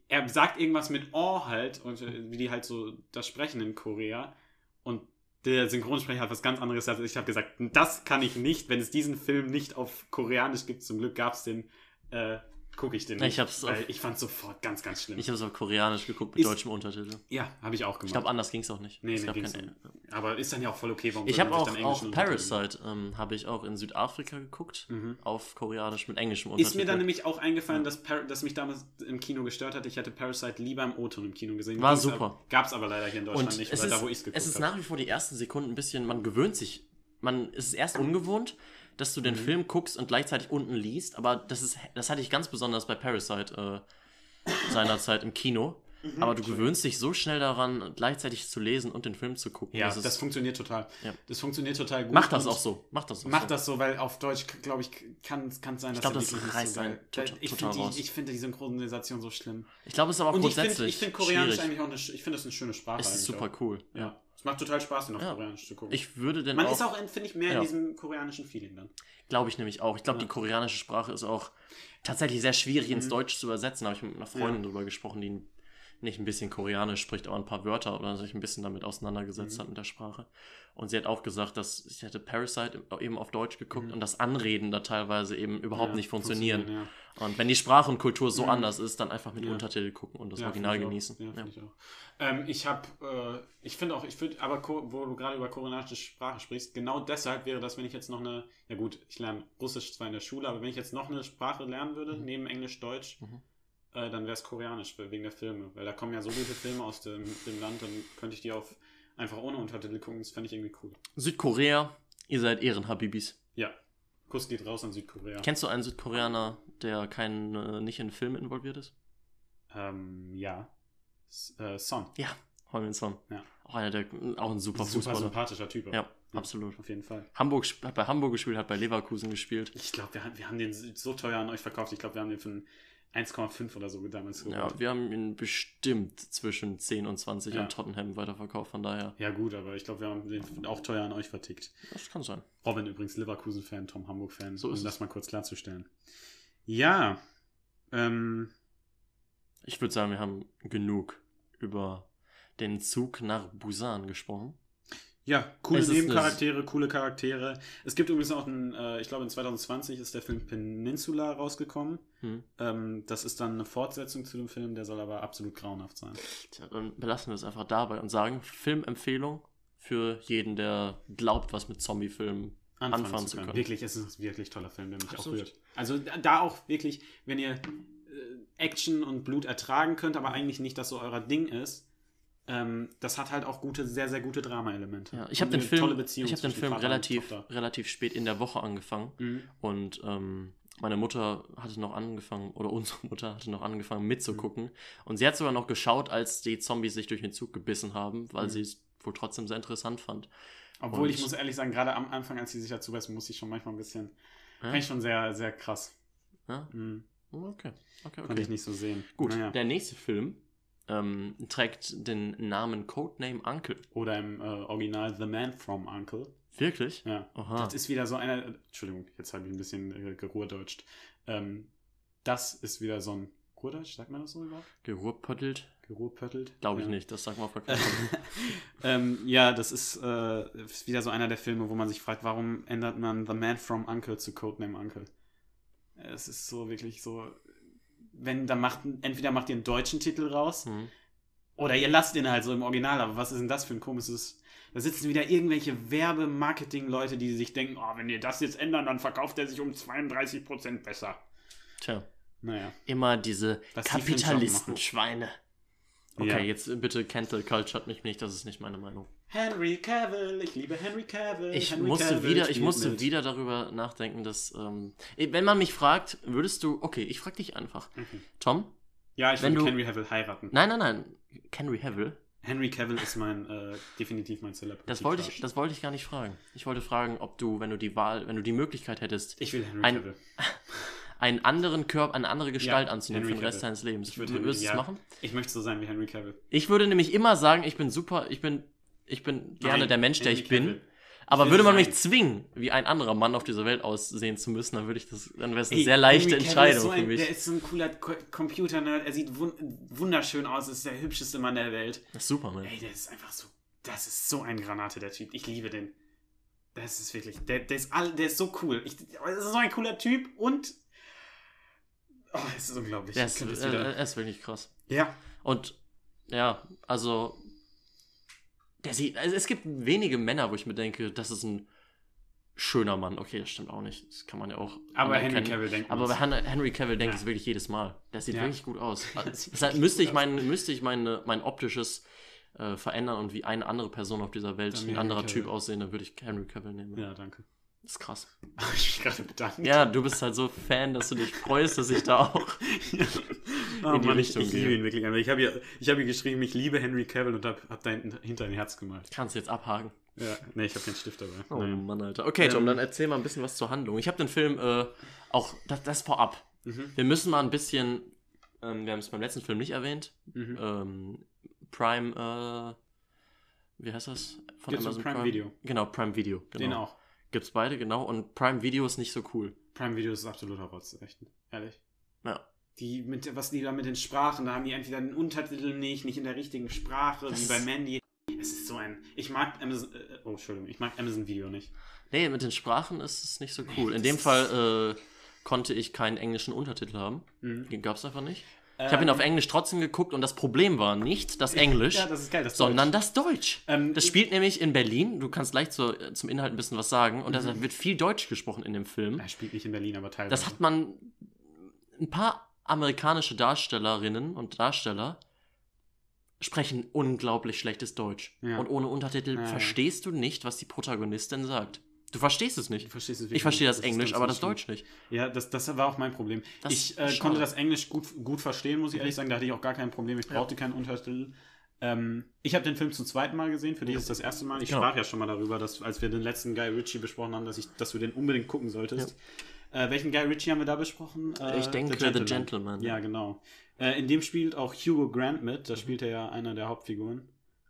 [SPEAKER 2] er sagt irgendwas mit Oh halt, und wie die halt so das sprechen in Korea. Und der Synchronsprecher hat was ganz anderes gesagt. Ich habe gesagt, das kann ich nicht, wenn es diesen Film nicht auf Koreanisch gibt. Zum Glück gab es den, äh, gucke ich den nicht.
[SPEAKER 1] Ich hab's
[SPEAKER 2] weil
[SPEAKER 1] auf-
[SPEAKER 2] ich fand sofort ganz, ganz schlimm.
[SPEAKER 1] Ich habe es auf Koreanisch geguckt mit
[SPEAKER 2] Ist-
[SPEAKER 1] deutschem Untertitel.
[SPEAKER 2] ja, habe ich auch gemacht.
[SPEAKER 1] Ich glaube, anders ging es auch nicht.
[SPEAKER 2] Nee,
[SPEAKER 1] Es
[SPEAKER 2] nee, ging's
[SPEAKER 1] keine-
[SPEAKER 2] nicht. Aber ist dann ja auch voll okay. Warum
[SPEAKER 1] Ich habe auch, auch Parasite, ähm, habe ich auch in Südafrika geguckt.
[SPEAKER 2] Mhm.
[SPEAKER 1] Auf Koreanisch mit englischem
[SPEAKER 2] Ist
[SPEAKER 1] Untertitel.
[SPEAKER 2] mir dann nämlich auch eingefallen, dass, Par dass mich damals im Kino gestört hat. Ich hätte Parasite lieber im O-Ton im Kino gesehen.
[SPEAKER 1] War super.
[SPEAKER 2] Gab es aber leider hier in Deutschland
[SPEAKER 1] Und
[SPEAKER 2] nicht, oder
[SPEAKER 1] ist,
[SPEAKER 2] da, wo ich es geguckt
[SPEAKER 1] es ist
[SPEAKER 2] habe.
[SPEAKER 1] nach wie vor die ersten Sekunden ein bisschen, man gewöhnt sich. Man es ist erst ungewohnt, dass du den
[SPEAKER 2] Mhm.
[SPEAKER 1] Film guckst und gleichzeitig unten liest, aber das ist, das hatte ich ganz besonders bei Parasite äh, seinerzeit im Kino.
[SPEAKER 2] Mhm,
[SPEAKER 1] aber du gewöhnst dich so schnell daran, gleichzeitig zu lesen und den Film zu gucken.
[SPEAKER 2] Ja, das,
[SPEAKER 1] es-
[SPEAKER 2] funktioniert total.
[SPEAKER 1] Ja.
[SPEAKER 2] Das funktioniert total gut.
[SPEAKER 1] Mach das auch so. Mach das auch
[SPEAKER 2] Mach
[SPEAKER 1] so.
[SPEAKER 2] das so, weil auf Deutsch, glaube ich, kann es sein, dass
[SPEAKER 1] glaub,
[SPEAKER 2] der
[SPEAKER 1] das reißt
[SPEAKER 2] so geil-
[SPEAKER 1] total-
[SPEAKER 2] ich finde die, ich finde die Synchronisation so schlimm.
[SPEAKER 1] Ich glaube, es ist aber auch
[SPEAKER 2] Und ich finde
[SPEAKER 1] grundsätzlich
[SPEAKER 2] ich find Koreanisch
[SPEAKER 1] schwierig.
[SPEAKER 2] eigentlich auch eine, ich finde das eine schöne Sprache.
[SPEAKER 1] Es ist super
[SPEAKER 2] auch.
[SPEAKER 1] cool.
[SPEAKER 2] Ja. Es macht total Spaß, den auf
[SPEAKER 1] Ja.
[SPEAKER 2] Koreanisch zu gucken.
[SPEAKER 1] Ich würde den
[SPEAKER 2] Man
[SPEAKER 1] auch,
[SPEAKER 2] ist auch, finde ich, mehr
[SPEAKER 1] Ja.
[SPEAKER 2] in diesem koreanischen Feeling dann.
[SPEAKER 1] glaube ich nämlich auch. Ich glaube,
[SPEAKER 2] Ja.
[SPEAKER 1] die koreanische Sprache ist auch tatsächlich sehr schwierig ins
[SPEAKER 2] Mhm.
[SPEAKER 1] Deutsch zu übersetzen. Da habe ich mit einer Freundin drüber gesprochen, die nicht ein bisschen Koreanisch spricht, aber ein paar Wörter oder sich ein bisschen damit auseinandergesetzt
[SPEAKER 2] Mhm.
[SPEAKER 1] hat mit der Sprache. Und sie hat auch gesagt, dass ich hätte Parasite eben auf Deutsch geguckt
[SPEAKER 2] Mhm.
[SPEAKER 1] und das Anreden da teilweise eben überhaupt
[SPEAKER 2] Ja,
[SPEAKER 1] nicht funktionieren.
[SPEAKER 2] funktionieren,
[SPEAKER 1] Und wenn die Sprache und Kultur so
[SPEAKER 2] Mhm.
[SPEAKER 1] anders ist, dann einfach mit
[SPEAKER 2] Ja.
[SPEAKER 1] Untertitel gucken und das
[SPEAKER 2] Ja,
[SPEAKER 1] Original genießen.
[SPEAKER 2] Ja,
[SPEAKER 1] Ja.
[SPEAKER 2] finde ich auch. Ähm, ich habe, äh, ich finde auch, ich finde, aber wo du gerade über koreanische Sprache sprichst, genau deshalb wäre das, wenn ich jetzt noch eine, ja gut, ich lerne Russisch zwar in der Schule, aber wenn ich jetzt noch eine Sprache lernen würde,
[SPEAKER 1] Mhm.
[SPEAKER 2] neben Englisch, Deutsch,
[SPEAKER 1] Mhm.
[SPEAKER 2] Äh, dann wäre es Koreanisch, wegen der Filme. Weil da kommen ja so gute Filme aus dem, dem Land, dann könnte ich die auf einfach ohne Untertitel gucken, das fände ich irgendwie cool.
[SPEAKER 1] Südkorea, ihr seid Ehrenhabibis.
[SPEAKER 2] Ja. Kuss geht raus an Südkorea.
[SPEAKER 1] Kennst du einen Südkoreaner, der kein, äh, nicht in Filmen involviert ist?
[SPEAKER 2] ähm, ja. S äh, Son.
[SPEAKER 1] Ja, Heung-Min Son.
[SPEAKER 2] Ja.
[SPEAKER 1] Auch einer der, auch ein super,
[SPEAKER 2] Super
[SPEAKER 1] Fußballer.
[SPEAKER 2] sympathischer Typ.
[SPEAKER 1] Ja, absolut.
[SPEAKER 2] Auf jeden Fall.
[SPEAKER 1] Hamburg hat bei Hamburg gespielt, hat bei Leverkusen gespielt.
[SPEAKER 2] Ich glaube, wir, haben- wir haben den so teuer an euch verkauft. Ich glaube, wir haben den für 1,5 oder so damals
[SPEAKER 1] Ja,
[SPEAKER 2] geholt.
[SPEAKER 1] wir haben ihn bestimmt zwischen 10 und 20
[SPEAKER 2] Ja.
[SPEAKER 1] an Tottenham weiterverkauft, von daher,
[SPEAKER 2] Ja, gut, aber ich glaube, wir haben den auch teuer an euch vertickt.
[SPEAKER 1] das kann sein.
[SPEAKER 2] Robin übrigens Leverkusen-Fan, Tom Hamburg-Fan,
[SPEAKER 1] So
[SPEAKER 2] um das mal kurz klarzustellen. Ja, ähm,
[SPEAKER 1] Ich würde sagen, wir haben genug über den Zug nach Busan gesprochen.
[SPEAKER 2] Ja, coole
[SPEAKER 1] Es
[SPEAKER 2] Nebencharaktere, coole Charaktere. Es gibt übrigens auch einen, äh, ich glaube in 2020 ist der Film Peninsula rausgekommen.
[SPEAKER 1] Hm.
[SPEAKER 2] Ähm, das ist dann eine Fortsetzung zu dem Film, der soll aber absolut grauenhaft sein.
[SPEAKER 1] Tja, dann belassen wir es einfach dabei und sagen, Filmempfehlung für jeden, der glaubt, was mit Zombiefilmen anfangen zu können.
[SPEAKER 2] Wirklich, es ist ein wirklich toller Film, der mich auch
[SPEAKER 1] Absolut.
[SPEAKER 2] rührt. Also da- da auch wirklich, wenn ihr äh, Action und Blut ertragen könnt, aber eigentlich nicht, dass so euer Ding ist, ähm, das hat halt auch gute, sehr, sehr gute Drama-Elemente.
[SPEAKER 1] Ja, ich habe den Film, ich hab den Film relativ, relativ spät in der Woche angefangen
[SPEAKER 2] Mhm.
[SPEAKER 1] und ähm, meine Mutter hatte noch angefangen, oder <laughs> unsere Mutter hatte noch angefangen mitzugucken
[SPEAKER 2] Mhm.
[SPEAKER 1] und sie hat sogar noch geschaut, als die Zombies sich durch den Zug gebissen haben, weil
[SPEAKER 2] Mhm.
[SPEAKER 1] sie es wohl trotzdem sehr interessant fand.
[SPEAKER 2] Obwohl
[SPEAKER 1] Und-
[SPEAKER 2] ich muss ehrlich sagen, gerade am Anfang, als sie sich dazu beißen, muss ich schon manchmal ein bisschen,
[SPEAKER 1] Ja?
[SPEAKER 2] fand ich schon sehr, sehr krass.
[SPEAKER 1] Ja?
[SPEAKER 2] Mhm.
[SPEAKER 1] Okay, okay,
[SPEAKER 2] Konnte ich
[SPEAKER 1] okay.
[SPEAKER 2] nicht so sehen.
[SPEAKER 1] Gut,
[SPEAKER 2] Naja.
[SPEAKER 1] der nächste Film ähm, trägt den Namen Codename Uncle.
[SPEAKER 2] Oder im äh, Original The Man from Uncle.
[SPEAKER 1] Wirklich?
[SPEAKER 2] Ja.
[SPEAKER 1] Aha.
[SPEAKER 2] Das ist wieder so einer. Entschuldigung, jetzt habe ich ein bisschen äh, gerurdeutscht. Ähm, das ist wieder so ein. Ruhrdeutsch, sagt man das so überhaupt?
[SPEAKER 1] Gerurpöttelt?
[SPEAKER 2] Gerurpöttelt?
[SPEAKER 1] Glaube ich
[SPEAKER 2] ja.
[SPEAKER 1] nicht, das sagt man auf <laughs>
[SPEAKER 2] ähm, ja, das ist, äh, ist wieder so einer der Filme, wo man sich fragt, warum ändert man The Man from Uncle zu Codename Uncle? Es ist so wirklich so. Wenn, dann macht, entweder macht ihr einen deutschen Titel raus,
[SPEAKER 1] Hm.
[SPEAKER 2] oder ihr lasst ihn halt so im Original, aber was ist denn das für ein komisches. Da sitzen wieder irgendwelche Werbe-Marketing-Leute, die sich denken, oh, wenn ihr das jetzt ändern, dann verkauft er sich um 32% besser.
[SPEAKER 1] Tja,
[SPEAKER 2] Naja.
[SPEAKER 1] immer diese Kapitalistenschweine. Okay,
[SPEAKER 2] Ja.
[SPEAKER 1] jetzt äh, bitte Cancel Culture mich nicht, das ist nicht meine Meinung.
[SPEAKER 2] Henry Cavill, ich liebe Henry Cavill.
[SPEAKER 1] Ich
[SPEAKER 2] Henry
[SPEAKER 1] musste
[SPEAKER 2] Cavill
[SPEAKER 1] wieder, ich musste
[SPEAKER 2] mit.
[SPEAKER 1] wieder darüber nachdenken, dass ähm, wenn man mich fragt, würdest du, okay, ich frag dich einfach,
[SPEAKER 2] Okay.
[SPEAKER 1] Tom?
[SPEAKER 2] Ja, ich würde Henry Cavill heiraten.
[SPEAKER 1] Nein, nein, nein, Henry Havill.
[SPEAKER 2] Henry Cavill ist mein, äh, definitiv mein Celebrity.
[SPEAKER 1] Das wollte ich, das wollte ich gar nicht fragen. Ich wollte fragen, ob du, wenn du die Wahl, wenn du die Möglichkeit hättest,
[SPEAKER 2] Ich will Henry
[SPEAKER 1] ein-
[SPEAKER 2] Cavill. <laughs>
[SPEAKER 1] einen anderen Körper, eine andere Gestalt
[SPEAKER 2] Ja,
[SPEAKER 1] anzunehmen für den Rest
[SPEAKER 2] Cavill.
[SPEAKER 1] deines Lebens,
[SPEAKER 2] Ich würde
[SPEAKER 1] würdest du
[SPEAKER 2] ja,
[SPEAKER 1] es machen?
[SPEAKER 2] Ich möchte so sein wie Henry Cavill.
[SPEAKER 1] Ich würde nämlich immer sagen, ich bin super, ich bin, ich bin gerne
[SPEAKER 2] Nein,
[SPEAKER 1] der Mensch, der ich bin. Aber würde man mich zwingen, wie ein anderer Mann auf dieser Welt aussehen zu müssen, dann würde ich das, dann wäre es eine
[SPEAKER 2] Ey,
[SPEAKER 1] sehr leichte
[SPEAKER 2] Henry
[SPEAKER 1] Entscheidung
[SPEAKER 2] so ein,
[SPEAKER 1] für mich.
[SPEAKER 2] Der ist so ein cooler Co Computer-Nerd. Er sieht wun wunderschön aus. Ist der hübscheste Mann der Welt.
[SPEAKER 1] Das ist super, man.
[SPEAKER 2] Ey, der ist einfach so. Das ist so ein Granate, der Typ. Ich liebe den. Das ist wirklich. Der, der, ist, all, der ist so cool. Ich, das ist so ein cooler Typ und. Oh, es ist unglaublich.
[SPEAKER 1] Der ist, äh, er ist wirklich krass.
[SPEAKER 2] ja.
[SPEAKER 1] Und ja, also der sieht, also es gibt wenige Männer, wo ich mir denke, das ist ein schöner Mann. Okay, das stimmt auch nicht. Das kann man ja auch.
[SPEAKER 2] Aber Henry. Cavill denkt
[SPEAKER 1] Aber bei Henry Cavill denke
[SPEAKER 2] Ja.
[SPEAKER 1] ich es wirklich jedes Mal. Der sieht
[SPEAKER 2] Ja.
[SPEAKER 1] wirklich gut aus. <laughs> Deshalb müsste ich mein, müsste ich meine, mein optisches äh, verändern und wie eine andere Person auf dieser Welt, ein anderer
[SPEAKER 2] Cavill.
[SPEAKER 1] Typ aussehen, dann würde ich Henry Cavill nehmen.
[SPEAKER 2] Ja, danke.
[SPEAKER 1] Das ist krass. <laughs>
[SPEAKER 2] Habe ich mich gerade bedankt.
[SPEAKER 1] Ja, du bist halt so Fan, dass du dich freust, dass ich da <laughs> auch.
[SPEAKER 2] Oh
[SPEAKER 1] in die
[SPEAKER 2] Mann,
[SPEAKER 1] Richtung
[SPEAKER 2] ich, ich liebe
[SPEAKER 1] gehe.
[SPEAKER 2] ihn wirklich. Ich habe hier, ich habe hier geschrieben, ich liebe Henry Cavill und habe hab da hinter ein Herz gemalt.
[SPEAKER 1] Kannst du jetzt abhaken.
[SPEAKER 2] Ja, nee, ich habe keinen Stift dabei.
[SPEAKER 1] Oh
[SPEAKER 2] Naja.
[SPEAKER 1] Mann, Alter. Okay, Tom,
[SPEAKER 2] Ähm,
[SPEAKER 1] dann erzähl mal ein bisschen was zur Handlung. Ich habe den Film äh, auch, das, das vorab.
[SPEAKER 2] Mhm.
[SPEAKER 1] Wir müssen mal ein bisschen, ähm, wir haben es beim letzten Film nicht erwähnt,
[SPEAKER 2] Mhm.
[SPEAKER 1] ähm, Prime, äh, wie heißt das? Von
[SPEAKER 2] Gibt's auf Prime Video.
[SPEAKER 1] Genau, Prime Video. Genau.
[SPEAKER 2] Den auch.
[SPEAKER 1] Gibt's beide, genau. Und Prime Video ist nicht so cool.
[SPEAKER 2] Prime Video ist absoluter Rotz, echt. Ehrlich.
[SPEAKER 1] Ja.
[SPEAKER 2] Die mit, was die da mit den Sprachen, da haben die entweder den Untertitel nicht, nicht in der richtigen Sprache,
[SPEAKER 1] Das-
[SPEAKER 2] wie bei Mandy. Es ist so ein. Ich mag Amazon. Äh, oh, Entschuldigung, ich mag Amazon Video nicht.
[SPEAKER 1] Nee, mit den Sprachen ist es nicht so cool. In dem Fall äh, konnte ich keinen englischen Untertitel haben.
[SPEAKER 2] Mhm.
[SPEAKER 1] Den gab's einfach nicht. Ich habe ihn auf Englisch trotzdem geguckt und das Problem war nicht das <laughs> Englisch,
[SPEAKER 2] Ja, das geil, das
[SPEAKER 1] sondern
[SPEAKER 2] Deutsch.
[SPEAKER 1] das Deutsch.
[SPEAKER 2] Ähm,
[SPEAKER 1] das spielt nämlich in Berlin. Du kannst gleich zur, zum Inhalt ein bisschen was sagen. Und
[SPEAKER 2] Mhm.
[SPEAKER 1] da wird viel Deutsch gesprochen in dem Film.
[SPEAKER 2] Er spielt nicht in Berlin, aber teilweise.
[SPEAKER 1] Das hat man. Ein paar amerikanische Darstellerinnen und Darsteller sprechen unglaublich schlechtes Deutsch.
[SPEAKER 2] Ja.
[SPEAKER 1] Und ohne Untertitel
[SPEAKER 2] ja.
[SPEAKER 1] verstehst du nicht, was die Protagonistin sagt. Du verstehst es nicht.
[SPEAKER 2] verstehst es
[SPEAKER 1] Ich verstehe das
[SPEAKER 2] ist
[SPEAKER 1] Englisch, aber das. Deutsch nicht.
[SPEAKER 2] Ja, das, das war auch mein Problem.
[SPEAKER 1] Das
[SPEAKER 2] ich äh, konnte das Englisch gut, gut verstehen, muss ich ehrlich sagen. Da hatte ich auch gar kein Problem. Ich
[SPEAKER 1] Ja.
[SPEAKER 2] brauchte keinen Untertitel. Ähm, ich habe den Film zum zweiten Mal gesehen. Für dich ist das erste Mal. Ich
[SPEAKER 1] Genau.
[SPEAKER 2] sprach ja schon mal darüber, dass als wir den letzten Guy Ritchie besprochen haben, dass, ich, dass du den unbedingt gucken solltest. Äh, welchen Guy Ritchie haben wir da besprochen? Äh,
[SPEAKER 1] Ich denke, The Gentleman.
[SPEAKER 2] Ja, genau. Äh, in dem spielt auch Hugo Grant mit. Da spielt er ja einer der Hauptfiguren.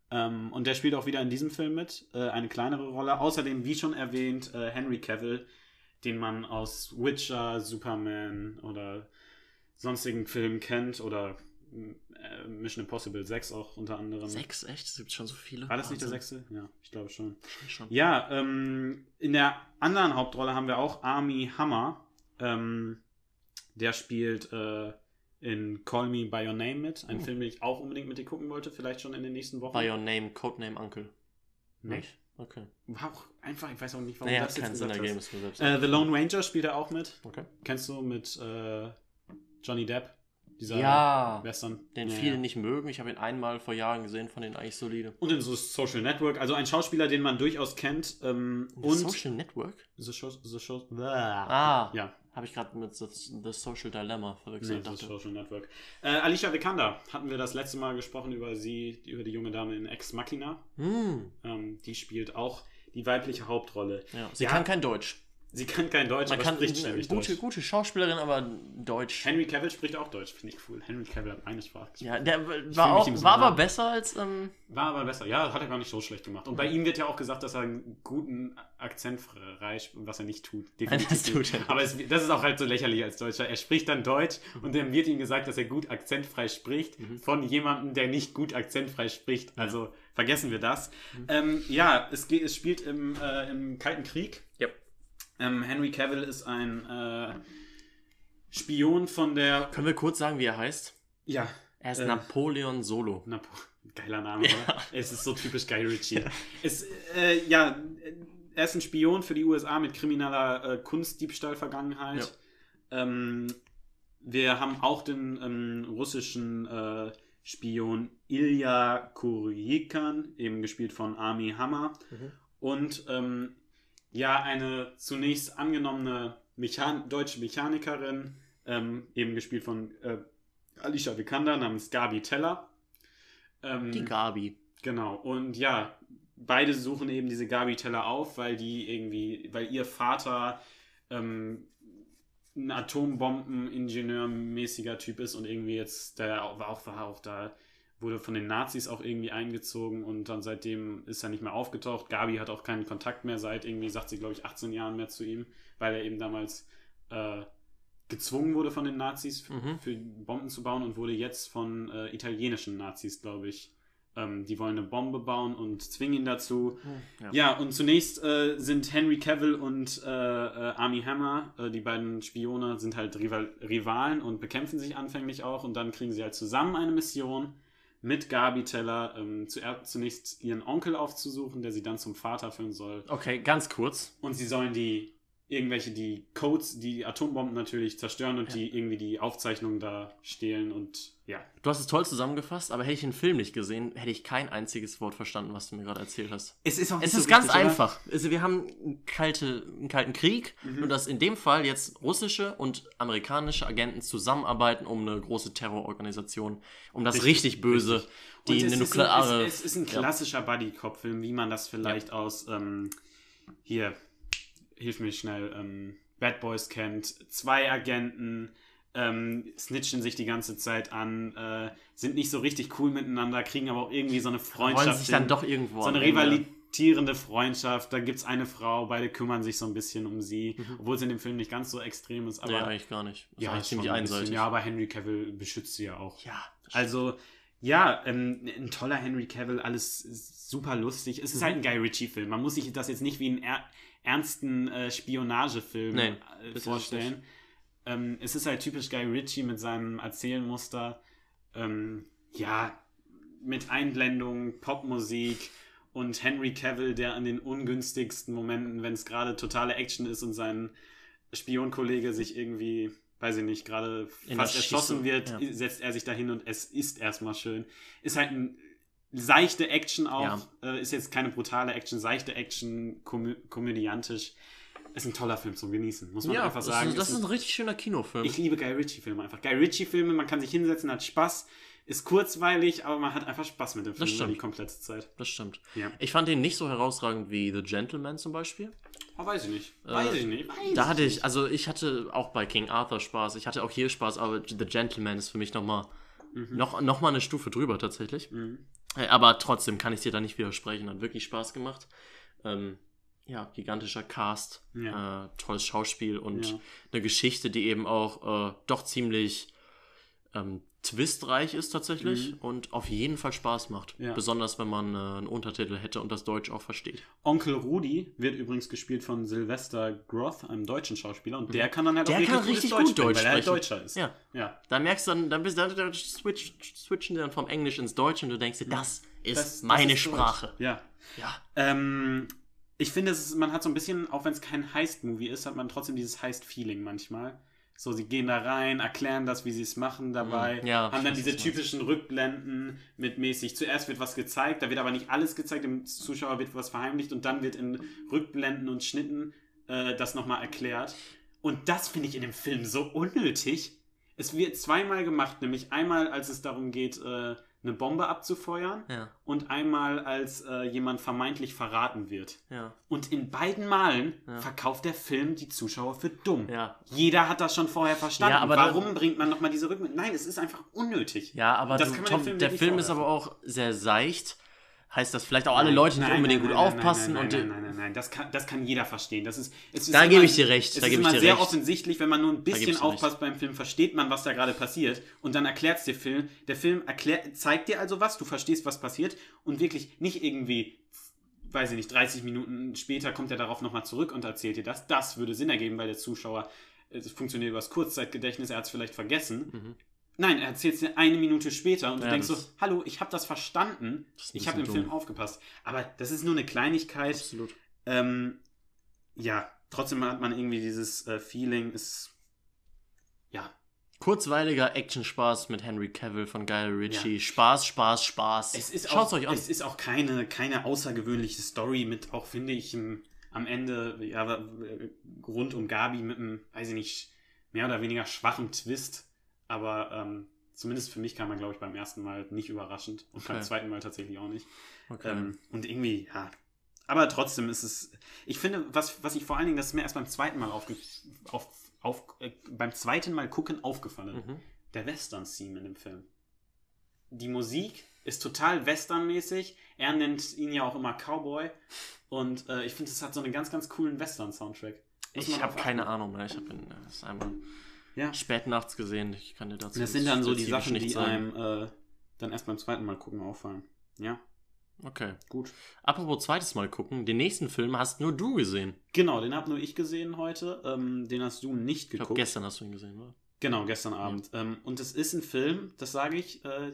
[SPEAKER 2] Ähm, und der spielt auch wieder in diesem Film mit. Äh, eine kleinere Rolle. Außerdem, wie schon erwähnt, äh, Henry Cavill, den man aus Witcher, Superman oder sonstigen Filmen kennt. Oder äh, Mission Impossible 6 auch unter anderem.
[SPEAKER 1] Sechs, echt? Es gibt schon so viele.
[SPEAKER 2] War das nicht der sechste? Ja, ich glaube schon.
[SPEAKER 1] Schon.
[SPEAKER 2] Ja, ähm, in der anderen Hauptrolle haben wir auch Army Hammer. Ähm, der spielt äh, in Call Me By Your Name mit. Ein
[SPEAKER 1] Oh.
[SPEAKER 2] Film, den ich auch unbedingt mit dir gucken wollte, vielleicht schon in den nächsten Wochen.
[SPEAKER 1] By Your Name, Codename Uncle. Nicht? Okay.
[SPEAKER 2] War auch einfach, ich weiß auch nicht, warum
[SPEAKER 1] Naja,
[SPEAKER 2] das jetzt
[SPEAKER 1] Sinn
[SPEAKER 2] gesagt
[SPEAKER 1] ergeben,
[SPEAKER 2] hast. Äh, The Lone Ranger spielt er auch mit.
[SPEAKER 1] okay.
[SPEAKER 2] Kennst du mit äh, Johnny Depp? Dieser
[SPEAKER 1] Ja,
[SPEAKER 2] Western.
[SPEAKER 1] den
[SPEAKER 2] Ja,
[SPEAKER 1] viele
[SPEAKER 2] ja.
[SPEAKER 1] nicht mögen. Ich habe ihn einmal vor Jahren gesehen, von denen eigentlich solide.
[SPEAKER 2] Und in so Social Network, also ein Schauspieler, den man durchaus kennt. Ähm, und
[SPEAKER 1] Social Network?
[SPEAKER 2] The Show, The Show,
[SPEAKER 1] Ah,
[SPEAKER 2] ja,
[SPEAKER 1] habe ich gerade mit The, The Social Dilemma
[SPEAKER 2] Nee,
[SPEAKER 1] verwechselt.
[SPEAKER 2] das ist
[SPEAKER 1] dachte.
[SPEAKER 2] Social Network. Äh, Alicia Vikander hatten wir das letzte Mal gesprochen über sie, über die junge Dame in Ex Machina.
[SPEAKER 1] Hm,
[SPEAKER 2] Ähm, die spielt auch die weibliche Hauptrolle.
[SPEAKER 1] ja. Sie
[SPEAKER 2] Ja.
[SPEAKER 1] kann kein Deutsch.
[SPEAKER 2] Sie kann kein Deutsch,
[SPEAKER 1] Man
[SPEAKER 2] aber
[SPEAKER 1] kann
[SPEAKER 2] spricht ständig
[SPEAKER 1] gute,
[SPEAKER 2] Deutsch.
[SPEAKER 1] gute Schauspielerin, aber Deutsch.
[SPEAKER 2] Henry Cavill spricht auch Deutsch, finde ich cool. Henry Cavill hat meine Sprache gesprochen.
[SPEAKER 1] Ja, der war, auch,
[SPEAKER 2] so
[SPEAKER 1] war aber besser als. Ähm,
[SPEAKER 2] War aber besser. Ja, hat er gar nicht so schlecht gemacht. Und bei ihm wird ja auch gesagt, dass er einen guten Akzent frei spricht, was er nicht tut. <laughs>
[SPEAKER 1] Das tut er.
[SPEAKER 2] Aber es, das ist auch halt so lächerlich als Deutscher. Er spricht dann Deutsch und dann wird ihm gesagt, dass er gut akzentfrei spricht
[SPEAKER 1] Mhm.
[SPEAKER 2] von jemandem, der nicht gut akzentfrei spricht. Also vergessen wir das.
[SPEAKER 1] Mhm.
[SPEAKER 2] Ähm, ja, es, es spielt im, äh, im Kalten Krieg.
[SPEAKER 1] Ja.
[SPEAKER 2] Ähm, Henry Cavill ist ein äh, Spion von der.
[SPEAKER 1] können wir kurz sagen, wie er heißt?
[SPEAKER 2] Ja.
[SPEAKER 1] Er ist
[SPEAKER 2] Äh,
[SPEAKER 1] Napoleon Solo.
[SPEAKER 2] Napo Geiler Name, oder? Es ist so typisch Guy Ritchie. Es, äh, ja, er ist ein Spion für die USA mit krimineller äh, Kunstdiebstahl-Vergangenheit. Ähm, wir haben auch den ähm, russischen äh, Spion Ilya Kuryikan, eben gespielt von Army Hammer.
[SPEAKER 1] Mhm.
[SPEAKER 2] Und ähm, ja, eine zunächst angenommene Mechan deutsche Mechanikerin, ähm, eben gespielt von äh, Alicia Vikander namens Gabi Teller. Ähm,
[SPEAKER 1] Die Gabi.
[SPEAKER 2] Genau, und ja, beide suchen eben diese Gabi Teller auf, weil die irgendwie, weil ihr Vater ähm, ein Atombombeningenieur-mäßiger Typ ist und irgendwie jetzt, der war auch, war auch da, wurde von den Nazis auch irgendwie eingezogen und dann seitdem ist er nicht mehr aufgetaucht. Gabi hat auch keinen Kontakt mehr seit irgendwie, sagt sie, glaube ich, 18 Jahren mehr zu ihm, weil er eben damals äh, gezwungen wurde von den Nazis
[SPEAKER 1] Mhm.
[SPEAKER 2] für Bomben zu bauen und wurde jetzt von äh, italienischen Nazis, glaube ich. Ähm, die wollen eine Bombe bauen und zwingen ihn dazu.
[SPEAKER 1] Ja.
[SPEAKER 2] Ja, und zunächst äh, sind Henry Cavill und äh, äh, Army Hammer, äh, die beiden Spione, sind halt Rival Rivalen und bekämpfen sich anfänglich auch und dann kriegen sie halt zusammen eine Mission mit Gabi Teller, ähm, zunächst ihren Onkel aufzusuchen, der sie dann zum Vater führen soll.
[SPEAKER 1] Okay, ganz kurz.
[SPEAKER 2] Und sie sollen die irgendwelche, die Codes, die Atombomben natürlich zerstören und die irgendwie die Aufzeichnungen da stehlen und ja.
[SPEAKER 1] Du hast es toll zusammengefasst, aber hätte ich den Film nicht gesehen, hätte ich kein einziges Wort verstanden, was du mir gerade erzählt hast.
[SPEAKER 2] Es ist auch
[SPEAKER 1] Es
[SPEAKER 2] nicht
[SPEAKER 1] ist
[SPEAKER 2] so
[SPEAKER 1] ganz
[SPEAKER 2] oder?
[SPEAKER 1] einfach. Also wir haben einen, kalte, einen kalten Krieg
[SPEAKER 2] Mhm.
[SPEAKER 1] und dass in dem Fall jetzt russische und amerikanische Agenten zusammenarbeiten, um eine große Terrororganisation, um das richtig,
[SPEAKER 2] Richtig,
[SPEAKER 1] Böse,
[SPEAKER 2] richtig.
[SPEAKER 1] die eine
[SPEAKER 2] es ist
[SPEAKER 1] nukleare.
[SPEAKER 2] Ein, es, es ist ein
[SPEAKER 1] Ja.
[SPEAKER 2] klassischer Buddy-Cop-Film, wie man das vielleicht aus, ähm, hier, hilf mir schnell, ähm, Bad Boys kennt. Zwei Agenten ähm, snitchen sich die ganze Zeit an, äh, sind nicht so richtig cool miteinander, kriegen aber auch irgendwie so eine Freundschaft.
[SPEAKER 1] wollen sich dann doch irgendwo
[SPEAKER 2] so eine rivalitierende Freundschaft. Da gibt es eine Frau, beide kümmern sich so ein bisschen um sie, obwohl es in dem Film nicht ganz so extrem ist. Aber
[SPEAKER 1] Nee, eigentlich gar nicht. Das
[SPEAKER 2] ja,
[SPEAKER 1] eigentlich ziemlich
[SPEAKER 2] ein bisschen,
[SPEAKER 1] einseitig.
[SPEAKER 2] Ja, aber Henry Cavill beschützt sie ja auch.
[SPEAKER 1] Ja,
[SPEAKER 2] Also, ja, ähm, ein toller Henry Cavill, alles super lustig. Es ist
[SPEAKER 1] Mhm.
[SPEAKER 2] halt ein Guy Ritchie-Film. Man muss sich das jetzt nicht wie einen er ernsten äh, Spionagefilm
[SPEAKER 1] Nee,
[SPEAKER 2] äh,
[SPEAKER 1] das ist
[SPEAKER 2] vorstellen. Ähm, es ist halt typisch Guy Ritchie mit seinem Erzählmuster. Ähm, ja, mit Einblendungen, Popmusik und Henry Cavill, der an den ungünstigsten Momenten, wenn es gerade totale Action ist und sein Spionkollege sich irgendwie, weiß ich nicht, gerade fast erschossen wird,
[SPEAKER 1] ja.
[SPEAKER 2] setzt er sich dahin und es ist erstmal schön. Ist halt ein seichte Action auch, äh, ist jetzt keine brutale Action, seichte Action, komö komödiantisch. Ist ein toller Film zum Genießen, muss man
[SPEAKER 1] ja
[SPEAKER 2] einfach sagen.
[SPEAKER 1] ist, das
[SPEAKER 2] Ist
[SPEAKER 1] ist
[SPEAKER 2] ein-
[SPEAKER 1] ein richtig schöner Kinofilm.
[SPEAKER 2] ich liebe Guy Ritchie-Filme einfach. Guy Ritchie-Filme, man kann sich hinsetzen, hat Spaß, ist kurzweilig, aber man hat einfach Spaß mit dem Film
[SPEAKER 1] Das
[SPEAKER 2] über
[SPEAKER 1] stimmt.
[SPEAKER 2] die komplette Zeit.
[SPEAKER 1] das stimmt.
[SPEAKER 2] Ja.
[SPEAKER 1] Ich fand den nicht so herausragend wie The Gentleman zum Beispiel.
[SPEAKER 2] Oh, weiß ich nicht. Weiß ich nicht. Weiß
[SPEAKER 1] Da hatte ich, also ich hatte auch bei King Arthur Spaß, ich hatte auch hier Spaß, aber The Gentleman ist für mich nochmal noch, noch mal eine Stufe drüber tatsächlich.
[SPEAKER 2] Mhm.
[SPEAKER 1] Äh, Aber trotzdem kann ich dir da nicht widersprechen, hat wirklich Spaß gemacht. Ähm, ja, gigantischer Cast,
[SPEAKER 2] Ja.
[SPEAKER 1] äh, tolles Schauspiel und
[SPEAKER 2] Ja.
[SPEAKER 1] eine Geschichte, die eben auch äh, doch ziemlich ähm, twistreich ist tatsächlich
[SPEAKER 2] Mhm.
[SPEAKER 1] und auf jeden Fall Spaß macht.
[SPEAKER 2] Ja.
[SPEAKER 1] Besonders wenn man äh, einen Untertitel hätte und das Deutsch auch versteht.
[SPEAKER 2] Onkel Rudi wird übrigens gespielt von Sylvester Groth, einem deutschen Schauspieler, und der kann dann halt
[SPEAKER 1] Der
[SPEAKER 2] auch gutes
[SPEAKER 1] richtig
[SPEAKER 2] Deutsch
[SPEAKER 1] gut
[SPEAKER 2] sprechen,
[SPEAKER 1] Deutsch
[SPEAKER 2] weil er halt
[SPEAKER 1] sprechen.
[SPEAKER 2] Deutscher ist.
[SPEAKER 1] Ja.
[SPEAKER 2] ja.
[SPEAKER 1] Da merkst du dann, dann, bist, dann, dann switch, switchen die dann vom Englisch ins Deutsch und du denkst dir, das ist
[SPEAKER 2] Das- das
[SPEAKER 1] meine
[SPEAKER 2] ist Deutsch.
[SPEAKER 1] Sprache.
[SPEAKER 2] Ja.
[SPEAKER 1] Ja.
[SPEAKER 2] Ähm, ich finde, es ist, man hat so ein bisschen, auch wenn es kein Heist-Movie ist, hat man trotzdem dieses Heist-Feeling manchmal. So, sie gehen da rein, erklären das, wie sie es machen dabei,
[SPEAKER 1] Mhm. Ja,
[SPEAKER 2] haben dann diese typischen Rückblenden mit mäßig. Zuerst wird was gezeigt, da wird aber nicht alles gezeigt, dem Zuschauer wird was verheimlicht und dann wird in Rückblenden und Schnitten äh, das nochmal erklärt. Und das finde ich in dem Film so unnötig. Es wird zweimal gemacht, nämlich einmal, als es darum geht, äh, eine Bombe abzufeuern
[SPEAKER 1] Ja,
[SPEAKER 2] und einmal als äh, jemand vermeintlich verraten wird.
[SPEAKER 1] ja,
[SPEAKER 2] Und in beiden Malen
[SPEAKER 1] Ja.
[SPEAKER 2] verkauft der Film die Zuschauer für dumm. Jeder hat das schon vorher verstanden. Warum
[SPEAKER 1] dann-
[SPEAKER 2] bringt man nochmal diese Rückmeldung? Nein, es ist einfach unnötig.
[SPEAKER 1] Ja, aber
[SPEAKER 2] Das
[SPEAKER 1] du,
[SPEAKER 2] kann man
[SPEAKER 1] Tom,
[SPEAKER 2] Film
[SPEAKER 1] der Film ist aber auch sehr seicht. Heißt das vielleicht auch alle Leute nicht
[SPEAKER 2] Nein,
[SPEAKER 1] unbedingt
[SPEAKER 2] nein,
[SPEAKER 1] gut
[SPEAKER 2] nein,
[SPEAKER 1] aufpassen
[SPEAKER 2] nein,
[SPEAKER 1] und
[SPEAKER 2] nein, nein, nein, nein, nein, das kann, das kann jeder verstehen. Das ist, es ist
[SPEAKER 1] Da
[SPEAKER 2] immer-
[SPEAKER 1] gebe ich dir recht,
[SPEAKER 2] Es
[SPEAKER 1] da
[SPEAKER 2] ist
[SPEAKER 1] gebe ich
[SPEAKER 2] immer
[SPEAKER 1] dir
[SPEAKER 2] sehr
[SPEAKER 1] recht.
[SPEAKER 2] offensichtlich, wenn man nur ein bisschen
[SPEAKER 1] ich
[SPEAKER 2] aufpasst beim Film, versteht man, was da gerade passiert und dann erklärt es dir Film. Der Film erklärt, zeigt dir also was, du verstehst, was passiert und wirklich nicht irgendwie, weiß ich nicht, 30 Minuten später kommt er darauf nochmal zurück und erzählt dir das. Das würde Sinn ergeben, weil der Zuschauer, es funktioniert über das Kurzzeitgedächtnis, er hat es vielleicht vergessen.
[SPEAKER 1] Mhm.
[SPEAKER 2] Nein, er erzählt es dir eine Minute später und du
[SPEAKER 1] Ja,
[SPEAKER 2] denkst so, hallo, ich habe das verstanden,
[SPEAKER 1] Das
[SPEAKER 2] ich habe im Film aufgepasst. Aber das ist nur eine Kleinigkeit.
[SPEAKER 1] Absolut.
[SPEAKER 2] Ähm, ja, trotzdem hat man irgendwie dieses äh, Feeling, ist ja,
[SPEAKER 1] Kurzweiliger Actionspaß mit Henry Cavill von Guy Ritchie. Spaß, Spaß, Spaß.
[SPEAKER 2] es ist
[SPEAKER 1] Schaut's
[SPEAKER 2] auch,
[SPEAKER 1] euch an.
[SPEAKER 2] Es ist auch keine, keine außergewöhnliche Story mit, auch finde ich, im, am Ende, ja, rund um Gabi mit einem, weiß ich nicht, mehr oder weniger schwachen Twist. Aber ähm, zumindest für mich kam er, glaube ich, beim ersten Mal nicht überraschend und beim
[SPEAKER 1] Okay.
[SPEAKER 2] zweiten Mal tatsächlich auch nicht.
[SPEAKER 1] okay.
[SPEAKER 2] Ähm, und irgendwie, ja. Aber trotzdem ist es. Ich finde, was, was ich vor allen Dingen, das ist mir erst beim zweiten Mal aufge, auf, auf, äh, beim zweiten Mal gucken aufgefallen.
[SPEAKER 1] mhm.
[SPEAKER 2] Der Western-Theme in dem Film. Die Musik ist total Western-mäßig. Er nennt ihn ja auch immer Cowboy. Und äh, ich finde, es hat so einen ganz, ganz coolen Western-Soundtrack.
[SPEAKER 1] Ich habe keine. Ahnung mehr. Ich habe ihn das einmal
[SPEAKER 2] Ja.
[SPEAKER 1] spät nachts gesehen. Ich kann dir dazu
[SPEAKER 2] Das sind dann so die Sachen, die
[SPEAKER 1] sagen.
[SPEAKER 2] einem äh, dann erst beim zweiten Mal gucken auffallen. Ja,
[SPEAKER 1] Okay.
[SPEAKER 2] gut.
[SPEAKER 1] Apropos zweites Mal gucken. Den nächsten Film hast nur du gesehen.
[SPEAKER 2] Genau, den habe nur ich gesehen heute. Ähm, den hast du nicht
[SPEAKER 1] Ich glaube,
[SPEAKER 2] geguckt.
[SPEAKER 1] gestern hast du ihn gesehen, oder?
[SPEAKER 2] Genau, gestern Abend. Ähm, und es ist ein Film, das sage ich, äh,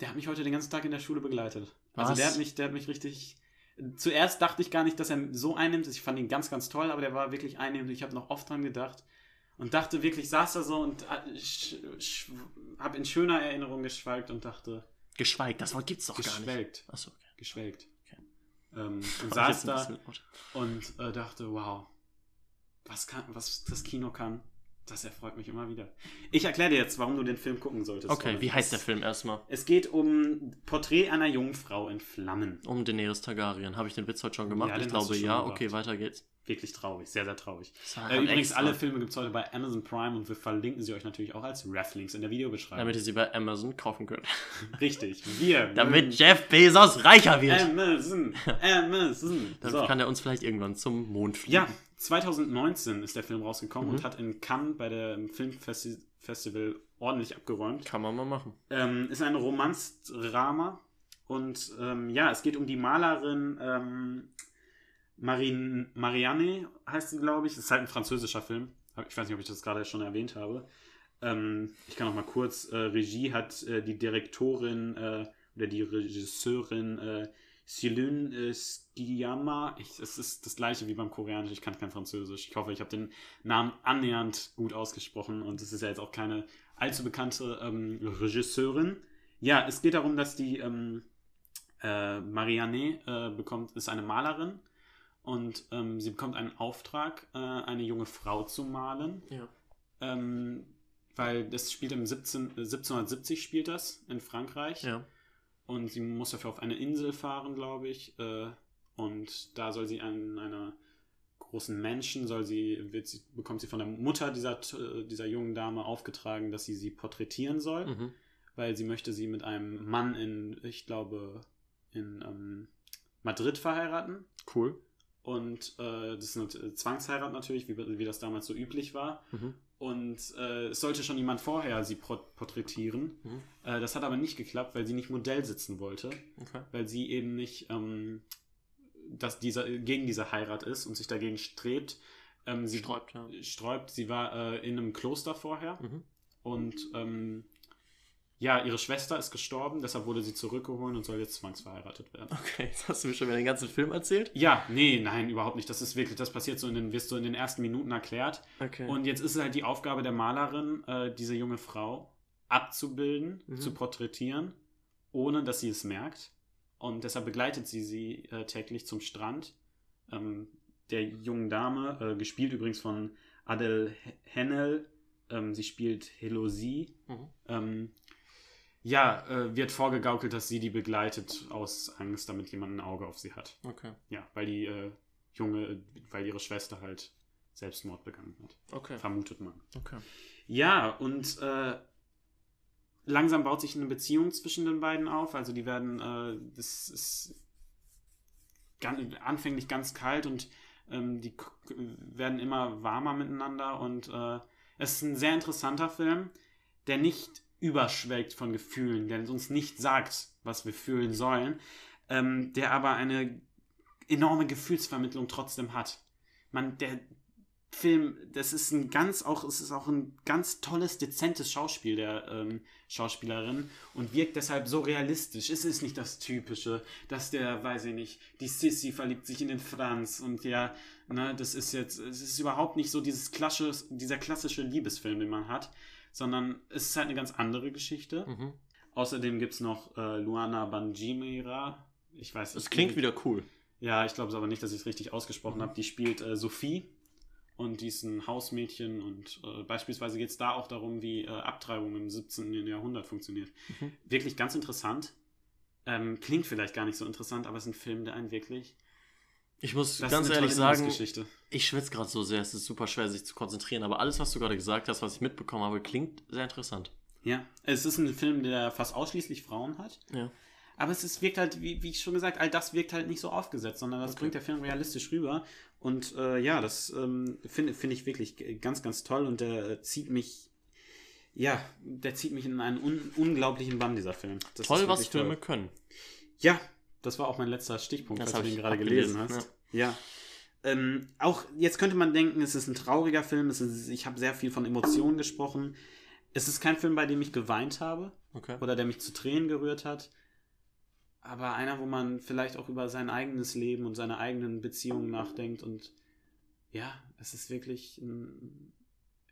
[SPEAKER 2] der hat mich heute den ganzen Tag in der Schule begleitet. Also
[SPEAKER 1] Was?
[SPEAKER 2] der hat mich, der hat mich richtig. zuerst dachte ich gar nicht, dass er so einnimmt. Ich fand ihn ganz, ganz toll, aber der war wirklich einnehmend. Ich habe noch oft dran gedacht und dachte wirklich, saß da so und habe in schöner Erinnerung geschweigt und dachte.
[SPEAKER 1] Geschweigt, das Wort gibt's doch gar nicht.
[SPEAKER 2] Geschwelgt.
[SPEAKER 1] Achso, okay.
[SPEAKER 2] Geschwelgt. Okay. Ähm, und saß da und äh, dachte, wow, was, kann, was das Kino kann. Das erfreut mich immer wieder. Ich erkläre dir jetzt, warum du den Film gucken solltest.
[SPEAKER 1] Okay, wie heißt der Film erstmal?
[SPEAKER 2] Es geht um Porträt einer jungen Frau in Flammen.
[SPEAKER 1] Um Daenerys Targaryen. Habe ich den Witz heute schon gemacht? Ja, ich glaube ja. Gemacht. Okay, weiter geht's.
[SPEAKER 2] Wirklich traurig, sehr, sehr traurig. Äh, übrigens, extra. alle Filme gibt es heute bei Amazon Prime und wir verlinken sie euch natürlich auch als Reflinks in der Videobeschreibung.
[SPEAKER 1] Damit ihr sie bei Amazon kaufen könnt. <laughs>
[SPEAKER 2] Richtig, wir. <laughs>
[SPEAKER 1] Damit Jeff Bezos reicher wird.
[SPEAKER 2] Amazon, <laughs> Amazon.
[SPEAKER 1] Dann so. kann er uns vielleicht irgendwann zum Mond fliegen.
[SPEAKER 2] Ja, 2019 ist der Film rausgekommen mhm. und hat in Cannes bei dem Filmfestival ordentlich abgeräumt.
[SPEAKER 1] Kann man mal machen.
[SPEAKER 2] Ähm, ist ein Romanzdrama und ähm, ja, es geht um die Malerin ähm, Marine, Marianne heißt sie, glaube ich. Das ist halt ein französischer Film. Ich weiß nicht, ob ich das gerade schon erwähnt habe. Ähm, ich kann noch mal kurz. Äh, Regie hat äh, die Direktorin äh, oder die Regisseurin äh, Silun äh, Skiyama. Es ist das gleiche wie beim Koreanisch. Ich kann kein Französisch. Ich hoffe, ich habe den Namen annähernd gut ausgesprochen. Und es ist ja jetzt auch keine allzu bekannte ähm, Regisseurin. Ja, es geht darum, dass die ähm, äh, Marianne äh, bekommt, ist eine Malerin und ähm, sie bekommt einen Auftrag, äh, eine junge Frau zu malen.
[SPEAKER 1] Ja.
[SPEAKER 2] Ähm, weil das spielt im 17, 1770 äh, spielt das in Frankreich.
[SPEAKER 1] Ja.
[SPEAKER 2] Und sie muss dafür auf eine Insel fahren, glaube ich. Äh, und da soll sie an einer großen Menschen, soll sie, wird sie, bekommt sie von der Mutter dieser, äh, dieser jungen Dame aufgetragen, dass sie sie porträtieren soll. Mhm. Weil sie möchte sie mit einem Mann in, ich glaube, in ähm, Madrid verheiraten.
[SPEAKER 1] Cool.
[SPEAKER 2] Und äh, das ist eine Zwangsheirat natürlich, wie, wie das damals so üblich war. Mhm. Und äh, es sollte schon jemand vorher sie porträtieren. Mhm. Äh, das hat aber nicht geklappt, weil sie nicht Modell sitzen wollte. Okay. Weil sie eben nicht ähm, dass dieser, gegen diese Heirat ist und sich dagegen strebt. Ähm, sie
[SPEAKER 1] sträubt, ja.
[SPEAKER 2] sträubt. Sie war äh, in einem Kloster vorher. Mhm. Und ähm, ja, ihre Schwester ist gestorben, deshalb wurde sie zurückgeholt und soll jetzt zwangsverheiratet werden.
[SPEAKER 1] Okay, jetzt hast du mir schon wieder den ganzen Film erzählt?
[SPEAKER 2] Ja, nee, nein, überhaupt nicht. Das ist wirklich, das passiert so in den, wirst du in den ersten Minuten erklärt.
[SPEAKER 1] Okay.
[SPEAKER 2] Und jetzt ist es halt die Aufgabe der Malerin, äh, diese junge Frau abzubilden, mhm. zu porträtieren, ohne dass sie es merkt. Und deshalb begleitet sie sie äh, täglich zum Strand. Ähm, der jungen Dame, äh, gespielt übrigens von Adel Hennel, ähm, sie spielt Helosie. Mhm. Ähm, ja, äh, wird vorgegaukelt, dass sie die begleitet aus Angst, damit jemand ein Auge auf sie hat.
[SPEAKER 1] Okay.
[SPEAKER 2] Ja, weil die äh, Junge, weil ihre Schwester halt Selbstmord begangen hat.
[SPEAKER 1] Okay.
[SPEAKER 2] Vermutet man.
[SPEAKER 1] Okay.
[SPEAKER 2] Ja, und äh, langsam baut sich eine Beziehung zwischen den beiden auf. Also die werden, äh, das ist ganz, anfänglich ganz kalt und ähm, die werden immer warmer miteinander und äh, es ist ein sehr interessanter Film, der nicht überschwelgt von Gefühlen, der uns nicht sagt, was wir fühlen sollen, ähm, der aber eine enorme Gefühlsvermittlung trotzdem hat. Man, der Film, das ist ein ganz auch, es ist auch ein ganz tolles, dezentes Schauspiel der ähm, Schauspielerin und wirkt deshalb so realistisch. Es ist nicht das Typische, dass der, weiß ich nicht, die Sissy verliebt sich in den Franz und ja, ne, das ist jetzt, es ist überhaupt nicht so dieses klassische, dieser klassische Liebesfilm, den man hat, sondern es ist halt eine ganz andere Geschichte. Mhm. Außerdem gibt es noch äh, Luana Banjimera. Ich weiß
[SPEAKER 1] Das klingt wieder cool.
[SPEAKER 2] Ja, ich glaube es aber nicht, dass ich es richtig ausgesprochen mhm. habe. Die spielt äh, Sophie und die ist ein Hausmädchen und äh, beispielsweise geht es da auch darum, wie äh, Abtreibung im 17. Jahrhundert funktioniert. Mhm. Wirklich ganz interessant. Ähm, klingt vielleicht gar nicht so interessant, aber es ist ein Film, der einen wirklich
[SPEAKER 1] ich muss das ganz ehrlich sagen, ich schwitze gerade so sehr, es ist super schwer, sich zu konzentrieren. Aber alles, was du gerade gesagt hast, was ich mitbekommen habe, klingt sehr interessant.
[SPEAKER 2] Ja, es ist ein Film, der fast ausschließlich Frauen hat.
[SPEAKER 1] Ja.
[SPEAKER 2] Aber es ist, wirkt halt, wie, wie ich schon gesagt, all das wirkt halt nicht so aufgesetzt, sondern das okay. bringt der Film realistisch rüber. Und äh, ja, das ähm, finde find ich wirklich ganz, ganz toll und der zieht mich, ja, der zieht mich in einen un unglaublichen Bann, dieser Film.
[SPEAKER 1] Das toll, was Filme können.
[SPEAKER 2] Ja, das war auch mein letzter Stichpunkt, das als du den gerade gelesen hast. Ja. ja. Ähm, auch jetzt könnte man denken, es ist ein trauriger Film. Ist, ich habe sehr viel von Emotionen gesprochen. Es ist kein Film, bei dem ich geweint habe
[SPEAKER 1] okay.
[SPEAKER 2] oder der mich zu Tränen gerührt hat. aber einer, wo man vielleicht auch über sein eigenes Leben und seine eigenen Beziehungen nachdenkt und ja, es ist wirklich ein,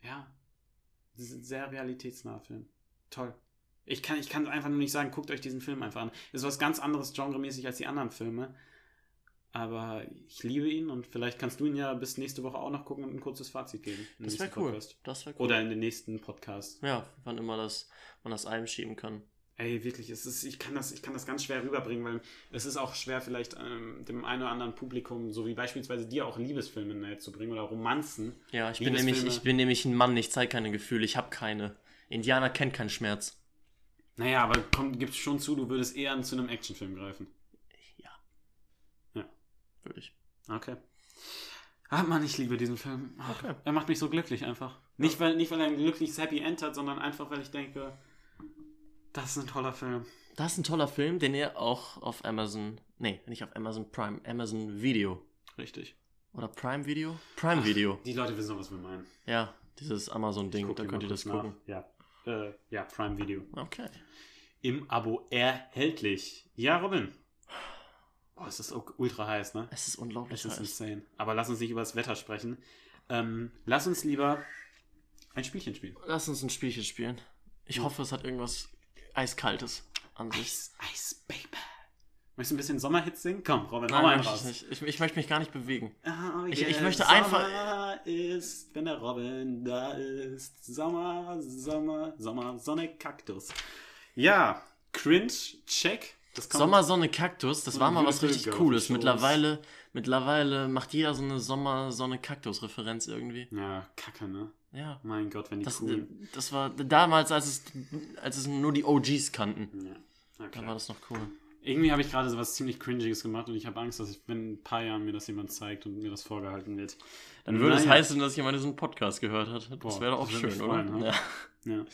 [SPEAKER 2] ja, ein sehr realitätsnaher Film. Toll. Ich kann, ich kann einfach nur nicht sagen, guckt euch diesen Film einfach an. Ist was ganz anderes genremäßig als die anderen Filme. Aber ich liebe ihn und vielleicht kannst du ihn ja bis nächste Woche auch noch gucken und ein kurzes Fazit geben.
[SPEAKER 1] Das wäre cool.
[SPEAKER 2] Podcast.
[SPEAKER 1] Das wäre cool.
[SPEAKER 2] Oder in den nächsten Podcast.
[SPEAKER 1] ja, wann immer das, man das einschieben kann.
[SPEAKER 2] Ey, wirklich, es ist, ich, kann das, ich kann das ganz schwer rüberbringen, weil es ist auch schwer, vielleicht ähm, dem einen oder anderen Publikum, so wie beispielsweise dir, auch Liebesfilme näher zu bringen oder Romanzen.
[SPEAKER 1] Ja, ich bin, nämlich, ich bin nämlich ein Mann, ich zeige keine Gefühle, ich habe keine. Indianer kennt keinen Schmerz.
[SPEAKER 2] Naja, aber komm, gib's schon zu, du würdest eher zu einem Actionfilm greifen.
[SPEAKER 1] Ja.
[SPEAKER 2] Ja.
[SPEAKER 1] Würde ich.
[SPEAKER 2] Okay. Ah, Mann, ich liebe diesen Film. Ach,
[SPEAKER 1] Okay.
[SPEAKER 2] Er macht mich so glücklich einfach. Nicht weil, nicht, weil er ein glückliches Happy End hat, sondern einfach, weil ich denke, das ist ein toller Film.
[SPEAKER 1] Das ist ein toller Film, den ihr auch auf Amazon, nee, nicht auf Amazon Prime, Amazon Video.
[SPEAKER 2] Richtig.
[SPEAKER 1] Oder Prime Video? Prime Video.
[SPEAKER 2] Die Leute wissen doch, was wir meinen.
[SPEAKER 1] Ja, dieses Amazon-Ding, da könnt ihr das
[SPEAKER 2] nach.
[SPEAKER 1] gucken.
[SPEAKER 2] Ja. Äh, ja, Prime Video.
[SPEAKER 1] Okay.
[SPEAKER 2] Im Abo erhältlich. Ja, Robin. Boah, es ist auch ultra heiß, ne?
[SPEAKER 1] Es ist unglaublich
[SPEAKER 2] Es ist
[SPEAKER 1] heiß.
[SPEAKER 2] insane. Aber lass uns nicht über das Wetter sprechen. Ähm, lass uns lieber ein Spielchen spielen.
[SPEAKER 1] Lass uns ein Spielchen spielen. Ich hoffe, es hat irgendwas Eiskaltes an sich.
[SPEAKER 2] Eis, Eis, Baby. Möchtest du ein bisschen Sommerhits singen? Komm, Robin, hau mal einen raus.
[SPEAKER 1] ich. Ich, ich möchte mich gar nicht bewegen.
[SPEAKER 2] Oh,
[SPEAKER 1] Ich- ich möchte
[SPEAKER 2] Sommer
[SPEAKER 1] einfach-
[SPEAKER 2] ist, wenn der Robin da ist. Sommer, Sommer, Sommer, Sonne, Kaktus. Ja, Cringe, check. Das kommt-
[SPEAKER 1] Sommersonne Kaktus, das war mal was richtig Cooles. Mittlerweile, mittlerweile macht jeder so eine Sommersonne-Kaktus-Referenz irgendwie.
[SPEAKER 2] Ja, kacke, ne?
[SPEAKER 1] Ja.
[SPEAKER 2] Mein Gott, wenn die
[SPEAKER 1] Das,
[SPEAKER 2] cool.
[SPEAKER 1] das war damals, als es, als es nur die OGs kannten.
[SPEAKER 2] Ja, okay.
[SPEAKER 1] Da war das noch cool.
[SPEAKER 2] Irgendwie habe ich gerade so was ziemlich Cringiges gemacht und ich habe Angst, dass ich, wenn in ein paar Jahren mir das jemand zeigt und mir das vorgehalten wird.
[SPEAKER 1] Dann würde es
[SPEAKER 2] Naja.
[SPEAKER 1] heißen, dass jemand diesen Podcast gehört hat. Das
[SPEAKER 2] Boah,
[SPEAKER 1] wäre doch auch schön,
[SPEAKER 2] mich
[SPEAKER 1] oder?
[SPEAKER 2] freuen, ne?
[SPEAKER 1] Ja.
[SPEAKER 2] Ja.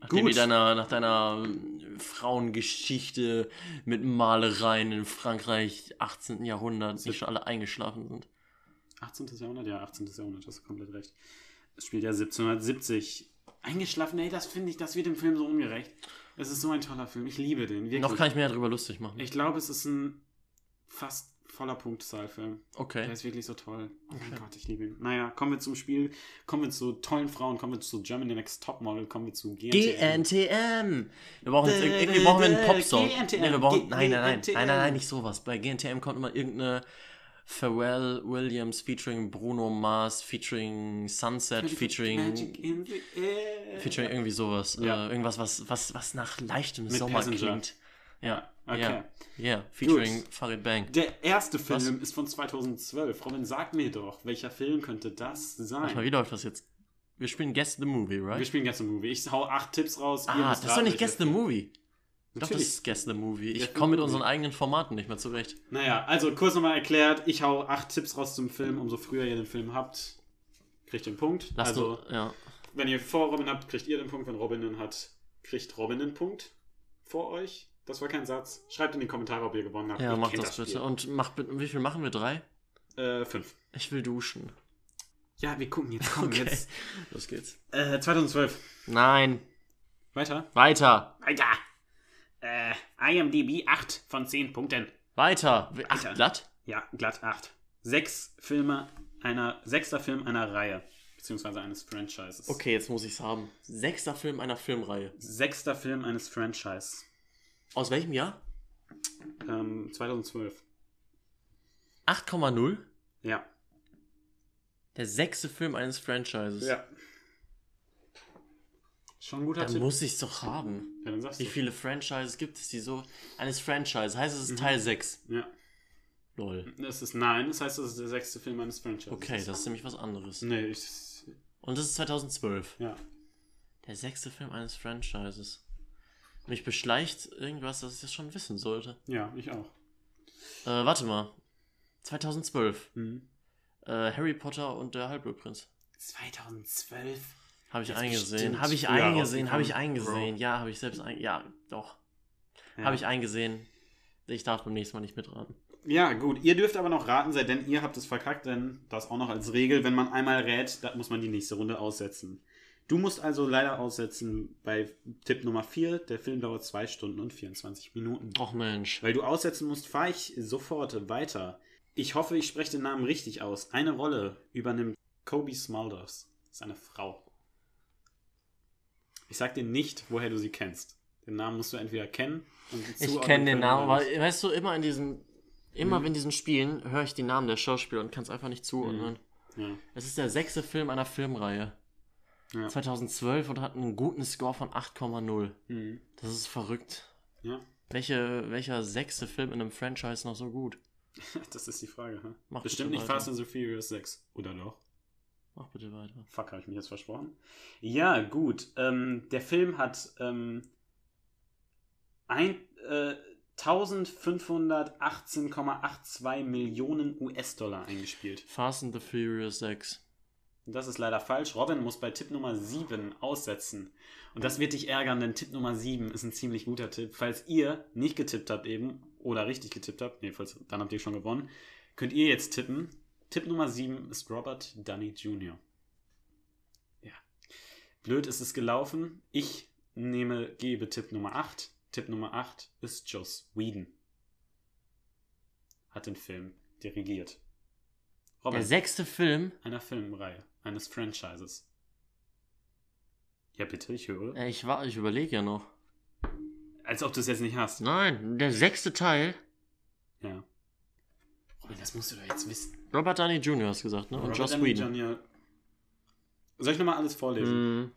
[SPEAKER 1] Nachdem
[SPEAKER 2] Gut.
[SPEAKER 1] die deiner, nach deiner ähm, Frauengeschichte mit Malereien in Frankreich 18. Jahrhundert nicht schon alle eingeschlafen sind.
[SPEAKER 2] 18. Jahrhundert? Ja, 18. Jahrhundert, hast du komplett recht. Es spielt ja 1770. Eingeschlafen, ey, das finde ich, das wird dem Film so ungerecht. Es ist so ein toller Film. Ich liebe den. Wirklich.
[SPEAKER 1] Noch kann ich mir darüber lustig machen.
[SPEAKER 2] Ich glaube, es ist ein fast voller Punktzahlfilm. Der
[SPEAKER 1] Okay.
[SPEAKER 2] ist wirklich so toll. Oh mein. Gott, ich liebe ihn. Naja, kommen wir zum Spiel. Kommen wir zu tollen Frauen. Kommen wir zu Germany Next Topmodel. Kommen wir zu GNTM.
[SPEAKER 1] GNTM. Wir brauchen jetzt, irg- irgendwie brauchen wir einen Popsong.
[SPEAKER 2] GNTM.
[SPEAKER 1] Nee, wir brauchen, nein, nein, nein, nein, nein, nicht sowas. Bei GNTM kommt immer irgendeine Pharrell Williams featuring Bruno Mars featuring Sunset featuring
[SPEAKER 2] Magic in the air.
[SPEAKER 1] featuring irgendwie sowas.
[SPEAKER 2] Ja.
[SPEAKER 1] Äh, irgendwas, was, was, was nach leichtem
[SPEAKER 2] Mit
[SPEAKER 1] Sommer
[SPEAKER 2] Passenger.
[SPEAKER 1] klingt. Ja,
[SPEAKER 2] Okay.
[SPEAKER 1] ja, ja, featuring Farid Bang.
[SPEAKER 2] Der erste Film
[SPEAKER 1] Was?
[SPEAKER 2] ist von 2012. Robin, sag mir doch, welcher Film könnte das
[SPEAKER 1] Warte mal,
[SPEAKER 2] sein?
[SPEAKER 1] wie läuft das jetzt? Wir spielen Guess the Movie,
[SPEAKER 2] Wir
[SPEAKER 1] right?
[SPEAKER 2] spielen Guess the Movie. Ich hau acht Tipps raus.
[SPEAKER 1] Ah, das ist doch nicht Guess the
[SPEAKER 2] Film.
[SPEAKER 1] Movie. Ich dachte, das
[SPEAKER 2] Natürlich.
[SPEAKER 1] ist Guess the Movie. Ich komme mit unseren eigenen Formaten nicht mehr zurecht.
[SPEAKER 2] Naja, also kurz nochmal erklärt. Ich hau acht Tipps raus zum Film. Umso früher ihr den Film habt, kriegt ihr den Punkt.
[SPEAKER 1] Lass
[SPEAKER 2] also,
[SPEAKER 1] du, ja.
[SPEAKER 2] wenn ihr vor Robin habt, kriegt ihr den Punkt. Wenn Robin den hat, kriegt Robin den Punkt vor euch. Das war kein Satz. Schreibt in die Kommentare, ob ihr gewonnen habt.
[SPEAKER 1] Ja,
[SPEAKER 2] Ich
[SPEAKER 1] mach
[SPEAKER 2] kenn
[SPEAKER 1] das bitte.
[SPEAKER 2] Spiel.
[SPEAKER 1] Und mach bitte, wie viel machen wir? Drei?
[SPEAKER 2] Äh, fünf.
[SPEAKER 1] Ich will duschen.
[SPEAKER 2] Ja, wir gucken jetzt. Komm,
[SPEAKER 1] Okay.
[SPEAKER 2] jetzt. <laughs>
[SPEAKER 1] Los geht's.
[SPEAKER 2] Äh, 2012.
[SPEAKER 1] Nein.
[SPEAKER 2] Weiter.
[SPEAKER 1] Weiter.
[SPEAKER 2] Weiter. Äh, IMDb 8 von 10 Punkten.
[SPEAKER 1] Weiter. Ach,
[SPEAKER 2] Weiter.
[SPEAKER 1] glatt?
[SPEAKER 2] Ja, glatt 8. Sechs Filme einer, sechster Film einer Reihe. Beziehungsweise eines Franchises.
[SPEAKER 1] Okay, jetzt muss ich's haben. Sechster Film einer Filmreihe.
[SPEAKER 2] Sechster Film eines Franchises.
[SPEAKER 1] Aus welchem Jahr?
[SPEAKER 2] Ähm, 2012.
[SPEAKER 1] 8,0?
[SPEAKER 2] Ja.
[SPEAKER 1] Der sechste Film eines Franchises.
[SPEAKER 2] Ja. Schon ein guter
[SPEAKER 1] Dann
[SPEAKER 2] Tipp.
[SPEAKER 1] muss ich's doch haben.
[SPEAKER 2] Ja, dann sagst
[SPEAKER 1] Wie
[SPEAKER 2] du.
[SPEAKER 1] viele Franchises gibt es, die so. Eines Franchise. Heißt es
[SPEAKER 2] Mhm.
[SPEAKER 1] ist Teil 6.
[SPEAKER 2] Ja.
[SPEAKER 1] Lol.
[SPEAKER 2] Das ist nein, das heißt, das ist der sechste Film eines Franchises.
[SPEAKER 1] Okay, das ist nämlich was anderes.
[SPEAKER 2] Nee, ich.
[SPEAKER 1] Und das ist 2012.
[SPEAKER 2] Ja.
[SPEAKER 1] Der sechste Film eines Franchises. Mich beschleicht irgendwas, das ich das schon wissen sollte.
[SPEAKER 2] Ja, ich auch.
[SPEAKER 1] Äh, warte mal. 2012.
[SPEAKER 2] Mhm.
[SPEAKER 1] Äh, Harry Potter und der Halbblutprinz.
[SPEAKER 2] 2012?
[SPEAKER 1] Habe ich eingesehen. Habe ich eingesehen. Habe ich eingesehen. Ja, habe ich selbst eingesehen. Ja, doch.
[SPEAKER 2] Ja.
[SPEAKER 1] Habe ich eingesehen. Ich darf beim nächsten Mal nicht mitraten.
[SPEAKER 2] Ja, gut. Ihr dürft aber noch raten, sei denn ihr habt es verkackt, denn das auch noch als Regel, wenn man einmal rät, dann muss man die nächste Runde aussetzen. Du musst also leider aussetzen bei Tipp Nummer 4. Der Film dauert 2 Stunden und 24 Minuten.
[SPEAKER 1] Och Mensch.
[SPEAKER 2] Weil du aussetzen musst, fahre ich sofort weiter. Ich hoffe, ich spreche den Namen richtig aus. Eine Rolle übernimmt Kobe Smulders. Das ist eine Frau. Ich sag dir nicht, woher du sie kennst. Den Namen musst du entweder kennen und
[SPEAKER 1] Ich kenne den Namen, aber
[SPEAKER 2] nicht.
[SPEAKER 1] weißt du, immer in diesen, immer in diesen Spielen höre ich die Namen der Schauspieler und kann es einfach nicht zuordnen.
[SPEAKER 2] Ja.
[SPEAKER 1] Es ist der sechste Film einer Filmreihe.
[SPEAKER 2] Ja.
[SPEAKER 1] 2012 und hat einen guten Score von 8,0.
[SPEAKER 2] Mhm.
[SPEAKER 1] Das ist verrückt.
[SPEAKER 2] ja,
[SPEAKER 1] Welche, welcher sechste Film in einem Franchise noch so gut? <laughs>
[SPEAKER 2] das ist die Frage.
[SPEAKER 1] Mach
[SPEAKER 2] Bestimmt nicht. Fast and the Furious 6. Oder doch?
[SPEAKER 1] Mach bitte weiter.
[SPEAKER 2] Fuck, habe ich mich jetzt versprochen? Ja, gut. Ähm, der Film hat ähm, ein, äh, 1518,82 Millionen US-Dollar eingespielt.
[SPEAKER 1] Fast and the Furious 6.
[SPEAKER 2] Und das ist leider falsch. Robin muss bei Tipp Nummer 7 aussetzen. Und das wird dich ärgern, denn Tipp Nummer 7 ist ein ziemlich guter Tipp. Falls ihr nicht getippt habt eben oder richtig getippt habt, nee, falls, dann habt ihr schon gewonnen, könnt ihr jetzt tippen. Tipp Nummer 7 ist Robert Downey Jr. Ja. Blöd ist es gelaufen. Ich nehme, gebe Tipp Nummer 8. Tipp Nummer 8 ist Joss Whedon. Hat den Film dirigiert. Robin
[SPEAKER 1] Der sechste Film,
[SPEAKER 2] einer Filmreihe, eines Franchises. Ja, bitte, ich höre.
[SPEAKER 1] äh, ich, ich überlege ja noch.
[SPEAKER 2] Als ob du es jetzt nicht hast.
[SPEAKER 1] Nein, der sechste Teil.
[SPEAKER 2] Ja. Das musst du doch jetzt wissen.
[SPEAKER 1] Robert Downey Jr. hast gesagt, ne? Und
[SPEAKER 2] Robert
[SPEAKER 1] Joss
[SPEAKER 2] Downey
[SPEAKER 1] Whedon.
[SPEAKER 2] Jr. Soll ich nochmal alles vorlesen?
[SPEAKER 1] Mm,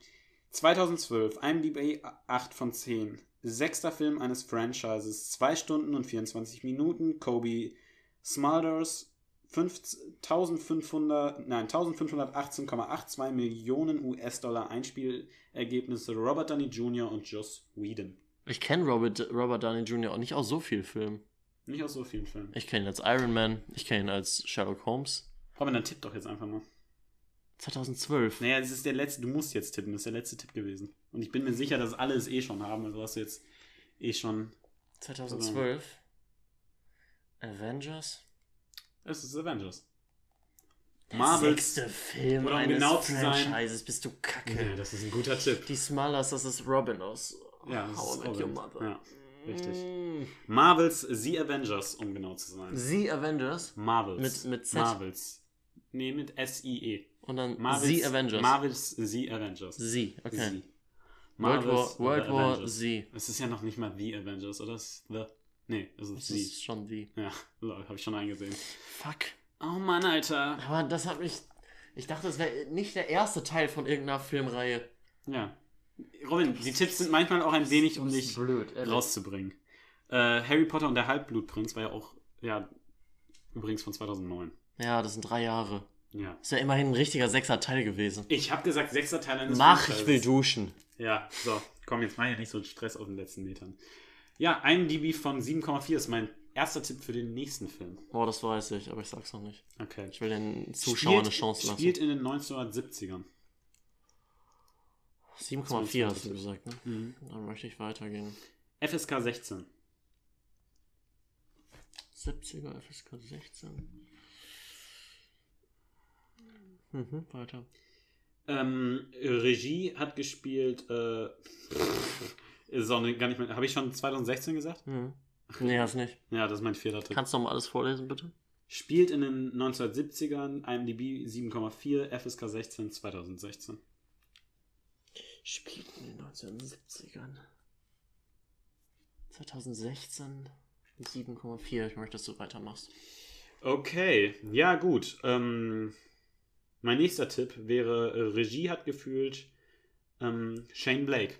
[SPEAKER 2] 2012, IMDb 8 von 10. Sechster Film eines Franchises, 2 Stunden und 24 Minuten. Kobe Smulders, 1500, nein, 1518,82 Millionen US-Dollar Einspielergebnisse. Robert Downey Jr. und Joss Whedon.
[SPEAKER 1] ich kenne Robert, Robert Downey Jr. auch nicht aus so vielen Filmen.
[SPEAKER 2] Nicht aus so vielen Filmen.
[SPEAKER 1] Ich kenne ihn als Iron Man, ich kenne ihn als Sherlock Holmes.
[SPEAKER 2] Robin, dann tipp doch jetzt einfach mal.
[SPEAKER 1] 2012.
[SPEAKER 2] Naja, das ist der letzte, du musst jetzt tippen, das ist der letzte Tipp gewesen. Und ich bin mir sicher, dass alle es eh schon haben, also hast du jetzt eh schon.
[SPEAKER 1] 2012. Avengers.
[SPEAKER 2] Es ist Avengers.
[SPEAKER 1] Der
[SPEAKER 2] Marvels.
[SPEAKER 1] sechste Film
[SPEAKER 2] Oder um
[SPEAKER 1] eines
[SPEAKER 2] genau zu sein-
[SPEAKER 1] Franchises. Bist du kacke.
[SPEAKER 2] Ja, das ist ein guter Tipp.
[SPEAKER 1] Die Smullers, das ist Robin aus
[SPEAKER 2] Ja,
[SPEAKER 1] How I Met Your. Mother.
[SPEAKER 2] Ja, richtig.
[SPEAKER 1] Mm.
[SPEAKER 2] Marvels The Avengers, um genau zu sein.
[SPEAKER 1] The Avengers
[SPEAKER 2] Marvels.
[SPEAKER 1] Mit- mit Z?
[SPEAKER 2] Marvels. Nee, mit S-I-E.
[SPEAKER 1] und dann
[SPEAKER 2] Marvels,
[SPEAKER 1] The Avengers.
[SPEAKER 2] Marvels The Avengers.
[SPEAKER 1] The, okay.
[SPEAKER 2] The.
[SPEAKER 1] World
[SPEAKER 2] Marvels
[SPEAKER 1] War, World
[SPEAKER 2] The
[SPEAKER 1] War
[SPEAKER 2] Avengers.
[SPEAKER 1] Z.
[SPEAKER 2] Es ist ja noch nicht mal The Avengers, oder? Es The. Nee, es ist
[SPEAKER 1] Das
[SPEAKER 2] The.
[SPEAKER 1] ist schon The.
[SPEAKER 2] Ja, <laughs> lol, hab ich schon eingesehen.
[SPEAKER 1] Fuck.
[SPEAKER 2] Oh Mann, Alter.
[SPEAKER 1] Aber das hat mich. Ich dachte, das wäre nicht der erste Teil von irgendeiner Filmreihe.
[SPEAKER 2] Ja. Robin, die Tipps sind manchmal auch ein wenig, um dich
[SPEAKER 1] blöd.
[SPEAKER 2] rauszubringen. Äh, Harry Potter und der Halbblutprinz war ja auch, ja, übrigens von 2009.
[SPEAKER 1] Ja, das sind drei Jahre.
[SPEAKER 2] Ja.
[SPEAKER 1] Ist ja immerhin ein richtiger sechser Teil gewesen.
[SPEAKER 2] Ich habe gesagt, sechster Teil eines
[SPEAKER 1] Mach,
[SPEAKER 2] Franchises.
[SPEAKER 1] ich will duschen.
[SPEAKER 2] Ja, so, komm, jetzt mach ja nicht so einen Stress auf den letzten Metern. Ja, IMDb von 7,4 ist mein erster Tipp für den nächsten Film.
[SPEAKER 1] Boah, das weiß ich, aber ich sag's noch nicht.
[SPEAKER 2] Okay.
[SPEAKER 1] Ich will den Zuschauern eine Chance lassen.
[SPEAKER 2] Spielt in den 1970ern.
[SPEAKER 1] 7,4 hast du gesagt, ne?
[SPEAKER 2] Mhm.
[SPEAKER 1] Dann möchte ich weitergehen.
[SPEAKER 2] FSK 16.
[SPEAKER 1] 70er, FSK 16. Mhm, weiter.
[SPEAKER 2] Ähm, Regie hat gespielt, äh, <laughs> ist auch gar nicht mehr, habe ich schon 2016 gesagt?
[SPEAKER 1] Mhm. Nee, hast nicht.
[SPEAKER 2] Ja, das ist mein vierter Tipp.
[SPEAKER 1] Kannst du noch mal alles vorlesen, bitte?
[SPEAKER 2] Spielt in den 1970ern, IMDb 7,4, FSK 16, 2016.
[SPEAKER 1] Spielt in den 1970ern. 2016 7,4. Ich möchte, dass du weitermachst.
[SPEAKER 2] Okay, ja gut. Ähm, mein nächster Tipp wäre, äh, Regie hat gefühlt ähm, Shane Blake.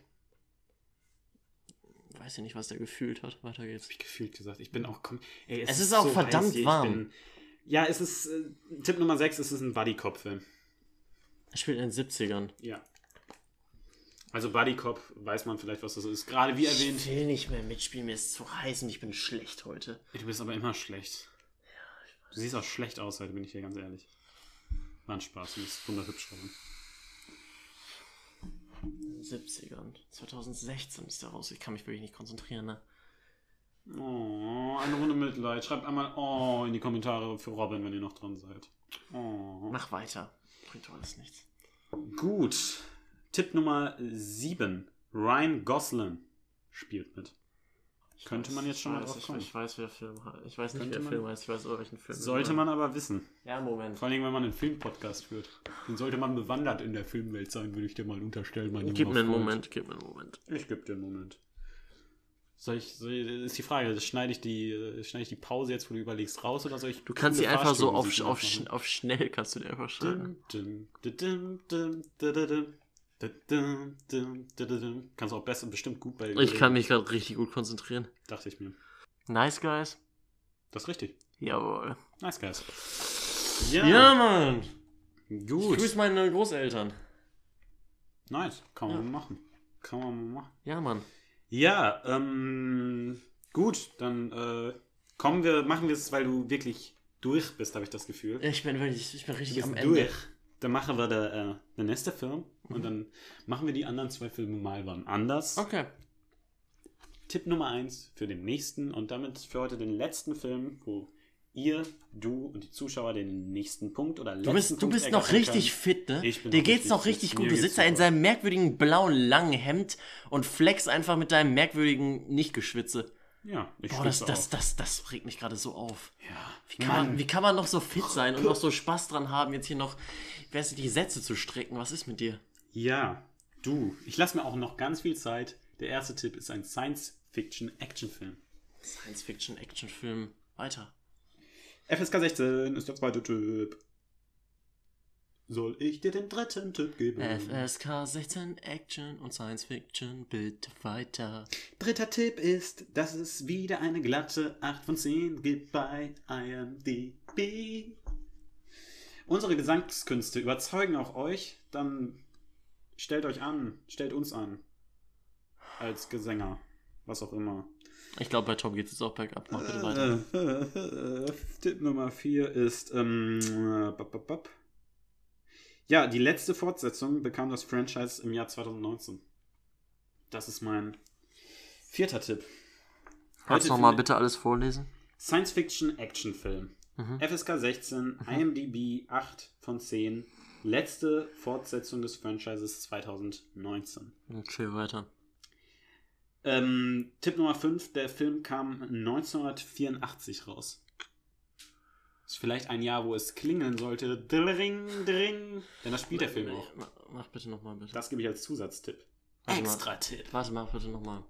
[SPEAKER 1] Weiß ja nicht, was der gefühlt hat. Weiter geht's.
[SPEAKER 2] Hab ich gefühlt gesagt. Ich bin auch... komm- Ey,
[SPEAKER 1] Es ist auch verdammt
[SPEAKER 2] heiß
[SPEAKER 1] warm.
[SPEAKER 2] Bin, ja, es ist... Äh, Tipp Nummer 6, es ist ein Buddy-Cop-Film.
[SPEAKER 1] Er spielt in den 70ern.
[SPEAKER 2] Ja. Also Buddy-Cop, weiß man vielleicht, was das ist. Gerade wie erwähnt...
[SPEAKER 1] Ich will nicht mehr mitspielen, mir ist zu heiß und ich bin schlecht heute.
[SPEAKER 2] Du bist aber immer schlecht. Du siehst auch schlecht aus heute, bin ich dir ganz ehrlich. War ein Spaß, du bist wunderhübsch Robin.
[SPEAKER 1] In den 70ern. 2016 ist der raus. Ich kann mich wirklich nicht konzentrieren, ne?
[SPEAKER 2] Oh, eine Runde Mitleid. Schreibt einmal Oh in die Kommentare für Robin, wenn ihr noch dran seid. Oh.
[SPEAKER 1] Mach weiter. Bringt alles nichts.
[SPEAKER 2] Gut. Tipp Nummer 7. Ryan Gosling spielt mit. Könnte man jetzt schon mal
[SPEAKER 1] weiß,
[SPEAKER 2] drauf
[SPEAKER 1] ich,
[SPEAKER 2] kommen.
[SPEAKER 1] ich weiß, wer Film heißt. Ich weiß nicht,
[SPEAKER 2] Könnte
[SPEAKER 1] wer Film heißt. Ich weiß aber, welchen Film.
[SPEAKER 2] Sollte man aber wissen.
[SPEAKER 1] Ja, Moment.
[SPEAKER 2] Vor allem, wenn man einen Filmpodcast führt. Dann sollte man bewandert in der Filmwelt sein, würde ich dir mal unterstellen, mein
[SPEAKER 1] Gib mir einen
[SPEAKER 2] Freund.
[SPEAKER 1] Moment, gib mir einen Moment.
[SPEAKER 2] Ich gebe dir einen Moment. Soll ich, soll ich, ist die Frage, schneide ich die, äh, schneide ich die Pause jetzt, wo du überlegst, raus oder soll ich.
[SPEAKER 1] Du kannst sie einfach so auf, auf, auf schnell kannst du dir einfach schreiben.
[SPEAKER 2] Dum, dum, dum, Kannst auch besser, bestimmt gut bei.
[SPEAKER 1] Ich kann mich gerade richtig gut konzentrieren.
[SPEAKER 2] Dachte ich mir.
[SPEAKER 1] Nice Guys.
[SPEAKER 2] Das ist richtig.
[SPEAKER 1] Jawohl.
[SPEAKER 2] Nice Guys.
[SPEAKER 1] Ja, ja Mann.
[SPEAKER 2] Gut.
[SPEAKER 1] Ich grüße meine Großeltern.
[SPEAKER 2] Nice. Kann man
[SPEAKER 1] ja.
[SPEAKER 2] machen. Kann man machen.
[SPEAKER 1] Ja, Mann.
[SPEAKER 2] Ja, ähm, gut, dann äh, kommen wir, machen wir es, weil du wirklich durch bist, habe ich das Gefühl.
[SPEAKER 1] Ich bin wirklich, ich bin richtig am Ende.
[SPEAKER 2] Durch. Dann machen wir der, äh, der nächste Film und dann machen wir die anderen zwei Filme mal wann anders.
[SPEAKER 1] Okay.
[SPEAKER 2] Tipp Nummer eins für den nächsten und damit für heute den letzten Film, wo ihr, du und die Zuschauer den nächsten Punkt oder
[SPEAKER 1] Du
[SPEAKER 2] letzten
[SPEAKER 1] bist, du
[SPEAKER 2] Punkt
[SPEAKER 1] bist noch richtig
[SPEAKER 2] können.
[SPEAKER 1] fit, ne?
[SPEAKER 2] Ich bin
[SPEAKER 1] Dir
[SPEAKER 2] noch
[SPEAKER 1] geht's
[SPEAKER 2] richtig
[SPEAKER 1] noch
[SPEAKER 2] fit.
[SPEAKER 1] richtig
[SPEAKER 2] Mir
[SPEAKER 1] gut. Du sitzt da in seinem merkwürdigen blauen langen Hemd und flex einfach mit deinem merkwürdigen Nicht-Geschwitze.
[SPEAKER 2] Ja, ich
[SPEAKER 1] Boah, das, das, das, das regt mich gerade so auf.
[SPEAKER 2] Ja,
[SPEAKER 1] Wie kann, man, wie kann man noch so fit sein und noch so <laughs> Spaß dran haben, jetzt hier noch, ich weiß nicht, die Sätze zu strecken? Was ist mit dir?
[SPEAKER 2] Ja, du. Ich lasse mir auch noch ganz viel Zeit. Der erste Tipp ist ein Science-Fiction-Action-Film.
[SPEAKER 1] Science-Fiction-Actionfilm. Weiter.
[SPEAKER 2] FSK 16 ist der zweite Tipp. Soll ich dir den dritten Tipp geben?
[SPEAKER 1] FSK 16 Action und Science Fiction, bitte weiter.
[SPEAKER 2] Dritter Tipp ist, dass es wieder eine glatte 8 von 10 gibt bei IMDb. Unsere Gesangskünste überzeugen auch euch, dann stellt euch an, stellt uns an. Als Gesänger. Was auch immer.
[SPEAKER 1] Ich glaube, bei Tom geht es jetzt auch bergab. Mach bitte weiter.
[SPEAKER 2] Äh, <laughs> Tipp Nummer 4 ist, ähm, äh, bap, bap, bap. ja, die letzte Fortsetzung bekam das Franchise im Jahr 2019. Das ist mein vierter Tipp.
[SPEAKER 1] Kannst du nochmal bitte alles vorlesen?
[SPEAKER 2] Science-Fiction-Action-Film.
[SPEAKER 1] Mhm.
[SPEAKER 2] FSK 16, IMDb 8 von 10. Letzte Fortsetzung des Franchises 2019.
[SPEAKER 1] Okay, weiter.
[SPEAKER 2] Ähm, Tipp Nummer 5, der Film kam 1984 raus. Ist vielleicht ein Jahr, wo es klingeln sollte. Dring, dring. Denn das spielt der Film auch.
[SPEAKER 1] Ma- Mach bitte nochmal, bitte.
[SPEAKER 2] Das gebe ich als Zusatztipp. Extra-Tipp.
[SPEAKER 1] Warte, mach bitte nochmal.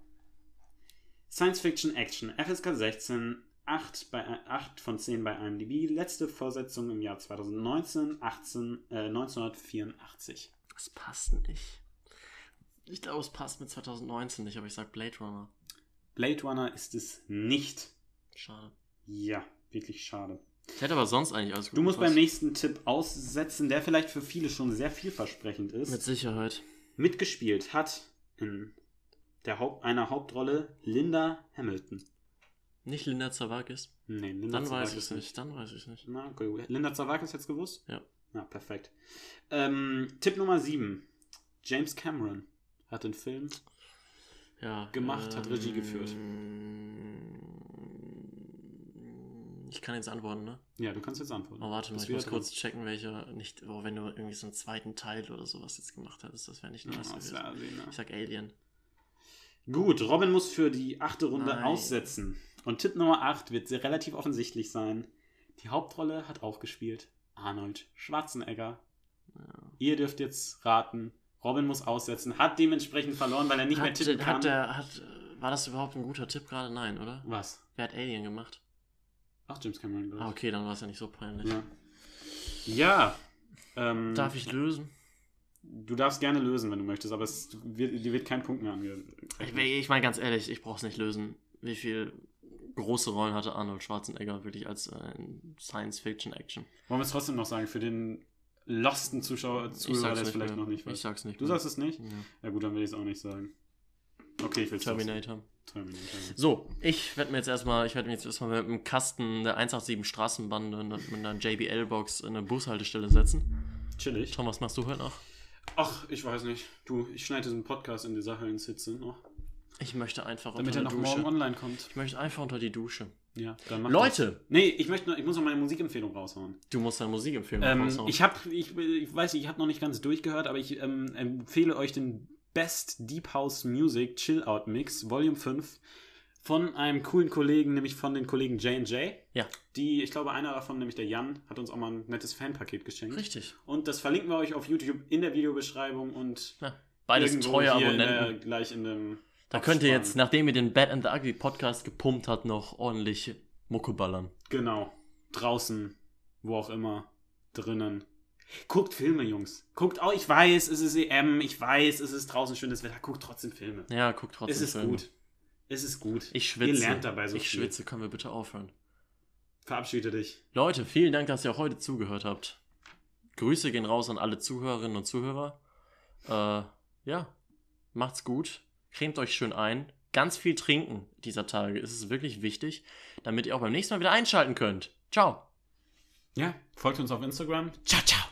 [SPEAKER 2] Science Fiction Action, FSK 16, 8, bei, 8 von 10 bei IMDb. Letzte Vorsetzung im Jahr 2019, 18, äh, 1984.
[SPEAKER 1] Das passt nicht. Ich glaube, es passt mit 2019 nicht, aber ich sag Blade Runner.
[SPEAKER 2] Blade Runner ist es nicht.
[SPEAKER 1] Schade.
[SPEAKER 2] Ja, wirklich schade.
[SPEAKER 1] Ich hätte aber sonst eigentlich alles gut
[SPEAKER 2] Du musst beim
[SPEAKER 1] gepasst.
[SPEAKER 2] nächsten Tipp aussetzen, der vielleicht für viele schon sehr vielversprechend ist.
[SPEAKER 1] Mit Sicherheit.
[SPEAKER 2] Mitgespielt hat in der Haupt einer Hauptrolle Linda Hamilton.
[SPEAKER 1] Nicht Linda Zavakis.
[SPEAKER 2] Nee, Linda
[SPEAKER 1] Dann weiß ich es nicht. Dann weiß ich es nicht.
[SPEAKER 2] Na, okay. Linda Zavakis jetzt gewusst?
[SPEAKER 1] Ja.
[SPEAKER 2] Na, perfekt. Ähm, Tipp Nummer 7. James Cameron hat den Film.
[SPEAKER 1] Ja.
[SPEAKER 2] Gemacht, hat Regie geführt.
[SPEAKER 1] Ich kann jetzt antworten, ne?
[SPEAKER 2] Ja, du kannst jetzt antworten.
[SPEAKER 1] Oh, warte mal, ich muss
[SPEAKER 2] dran.
[SPEAKER 1] kurz checken, welcher nicht. Oh, wenn du irgendwie so einen zweiten Teil oder sowas jetzt gemacht hättest, das wäre nicht nice
[SPEAKER 2] ja ne?
[SPEAKER 1] Ich sag Alien.
[SPEAKER 2] Gut, Robin muss für die achte Runde
[SPEAKER 1] Nein.
[SPEAKER 2] aussetzen. Und Tipp Nummer 8 wird sehr relativ offensichtlich sein. Die Hauptrolle hat auch gespielt Arnold Schwarzenegger.
[SPEAKER 1] Ja.
[SPEAKER 2] Ihr dürft jetzt raten. Robin muss aussetzen, hat dementsprechend verloren, weil er nicht mehr
[SPEAKER 1] Hat,
[SPEAKER 2] tippen kann.
[SPEAKER 1] hat der, hat, war das überhaupt ein guter Tipp gerade? Nein, oder?
[SPEAKER 2] Was?
[SPEAKER 1] Wer hat Alien gemacht?
[SPEAKER 2] Ach, James Cameron. glaub
[SPEAKER 1] Ah, okay, dann war es ja nicht so peinlich.
[SPEAKER 2] Ja. Ja. Ähm,
[SPEAKER 1] Darf ich lösen?
[SPEAKER 2] Du darfst gerne lösen, wenn du möchtest, aber es wird, dir wird kein Punkt mehr angerechnet.
[SPEAKER 1] Ich, ich meine ganz ehrlich, ich brauch's nicht lösen. Wie viel große Rollen hatte Arnold Schwarzenegger wirklich als äh, Science-Fiction-Action?
[SPEAKER 2] Wollen wir es trotzdem noch sagen, für den losten Zuschauer, Zuhörer, der es vielleicht
[SPEAKER 1] mehr.
[SPEAKER 2] noch nicht
[SPEAKER 1] Ich
[SPEAKER 2] weiß.
[SPEAKER 1] sag's nicht.
[SPEAKER 2] Du
[SPEAKER 1] mehr.
[SPEAKER 2] sagst es nicht?
[SPEAKER 1] Ja.
[SPEAKER 2] Ja gut, dann will ich es auch nicht sagen. Okay, ich will es
[SPEAKER 1] Terminator.
[SPEAKER 2] Terminator.
[SPEAKER 1] So, ich werde mir jetzt erstmal, ich werde mir jetzt erstmal mit einem Kasten der 187 Straßenbande und mit einer JBL-Box in eine Bushaltestelle setzen.
[SPEAKER 2] Chillig.
[SPEAKER 1] Tom, was machst du heute noch?
[SPEAKER 2] Ach, ich weiß nicht. Du, ich schneide diesen Podcast in dieser Höllensitze noch.
[SPEAKER 1] Ich möchte einfach
[SPEAKER 2] Damit
[SPEAKER 1] unter
[SPEAKER 2] er
[SPEAKER 1] die
[SPEAKER 2] noch
[SPEAKER 1] Dusche.
[SPEAKER 2] morgen online kommt.
[SPEAKER 1] Ich möchte einfach unter die Dusche.
[SPEAKER 2] Ja, dann mach
[SPEAKER 1] Leute,
[SPEAKER 2] Das. Nee, ich möchte noch, ich muss noch meine Musikempfehlung raushauen.
[SPEAKER 1] du musst deine Musikempfehlung
[SPEAKER 2] Ähm,
[SPEAKER 1] raushauen.
[SPEAKER 2] ich habe, ich, ich weiß, ich habe noch nicht ganz durchgehört, aber ich ähm, empfehle euch den Best Deep House Music Chill Out Mix Volume 5 von einem coolen Kollegen, nämlich von den Kollegen J&J.
[SPEAKER 1] Ja.
[SPEAKER 2] Die, ich glaube, einer davon, nämlich der Jan, hat uns auch mal ein nettes Fanpaket geschenkt.
[SPEAKER 1] Richtig.
[SPEAKER 2] Und das verlinken wir euch auf YouTube in der Videobeschreibung und
[SPEAKER 1] Ja, beides treue
[SPEAKER 2] hier in
[SPEAKER 1] Abonnenten.
[SPEAKER 2] Der, gleich in dem.
[SPEAKER 1] Da könnt ihr jetzt, nachdem ihr den Bad and the Ugly Podcast gepumpt habt, noch ordentlich Mucke ballern.
[SPEAKER 2] Genau. Draußen, wo auch immer, drinnen. Guckt Filme, Jungs. Guckt auch, ich weiß, es ist EM, ich weiß, es ist draußen schönes Wetter. Guckt trotzdem Filme.
[SPEAKER 1] Ja, guckt trotzdem
[SPEAKER 2] es ist
[SPEAKER 1] Filme.
[SPEAKER 2] gut. Es ist gut.
[SPEAKER 1] Ich schwitze.
[SPEAKER 2] Ihr lernt dabei so
[SPEAKER 1] ich
[SPEAKER 2] viel.
[SPEAKER 1] schwitze, können wir bitte aufhören.
[SPEAKER 2] Verabschiede dich.
[SPEAKER 1] Leute, vielen Dank, dass ihr auch heute zugehört habt. Grüße gehen raus an alle Zuhörerinnen und Zuhörer. Äh, ja, macht's gut. Cremt euch schön ein. Ganz viel trinken dieser Tage. Es ist wirklich wichtig, damit ihr auch beim nächsten Mal wieder einschalten könnt. Ciao.
[SPEAKER 2] Ja, folgt uns auf Instagram.
[SPEAKER 1] Ciao, ciao.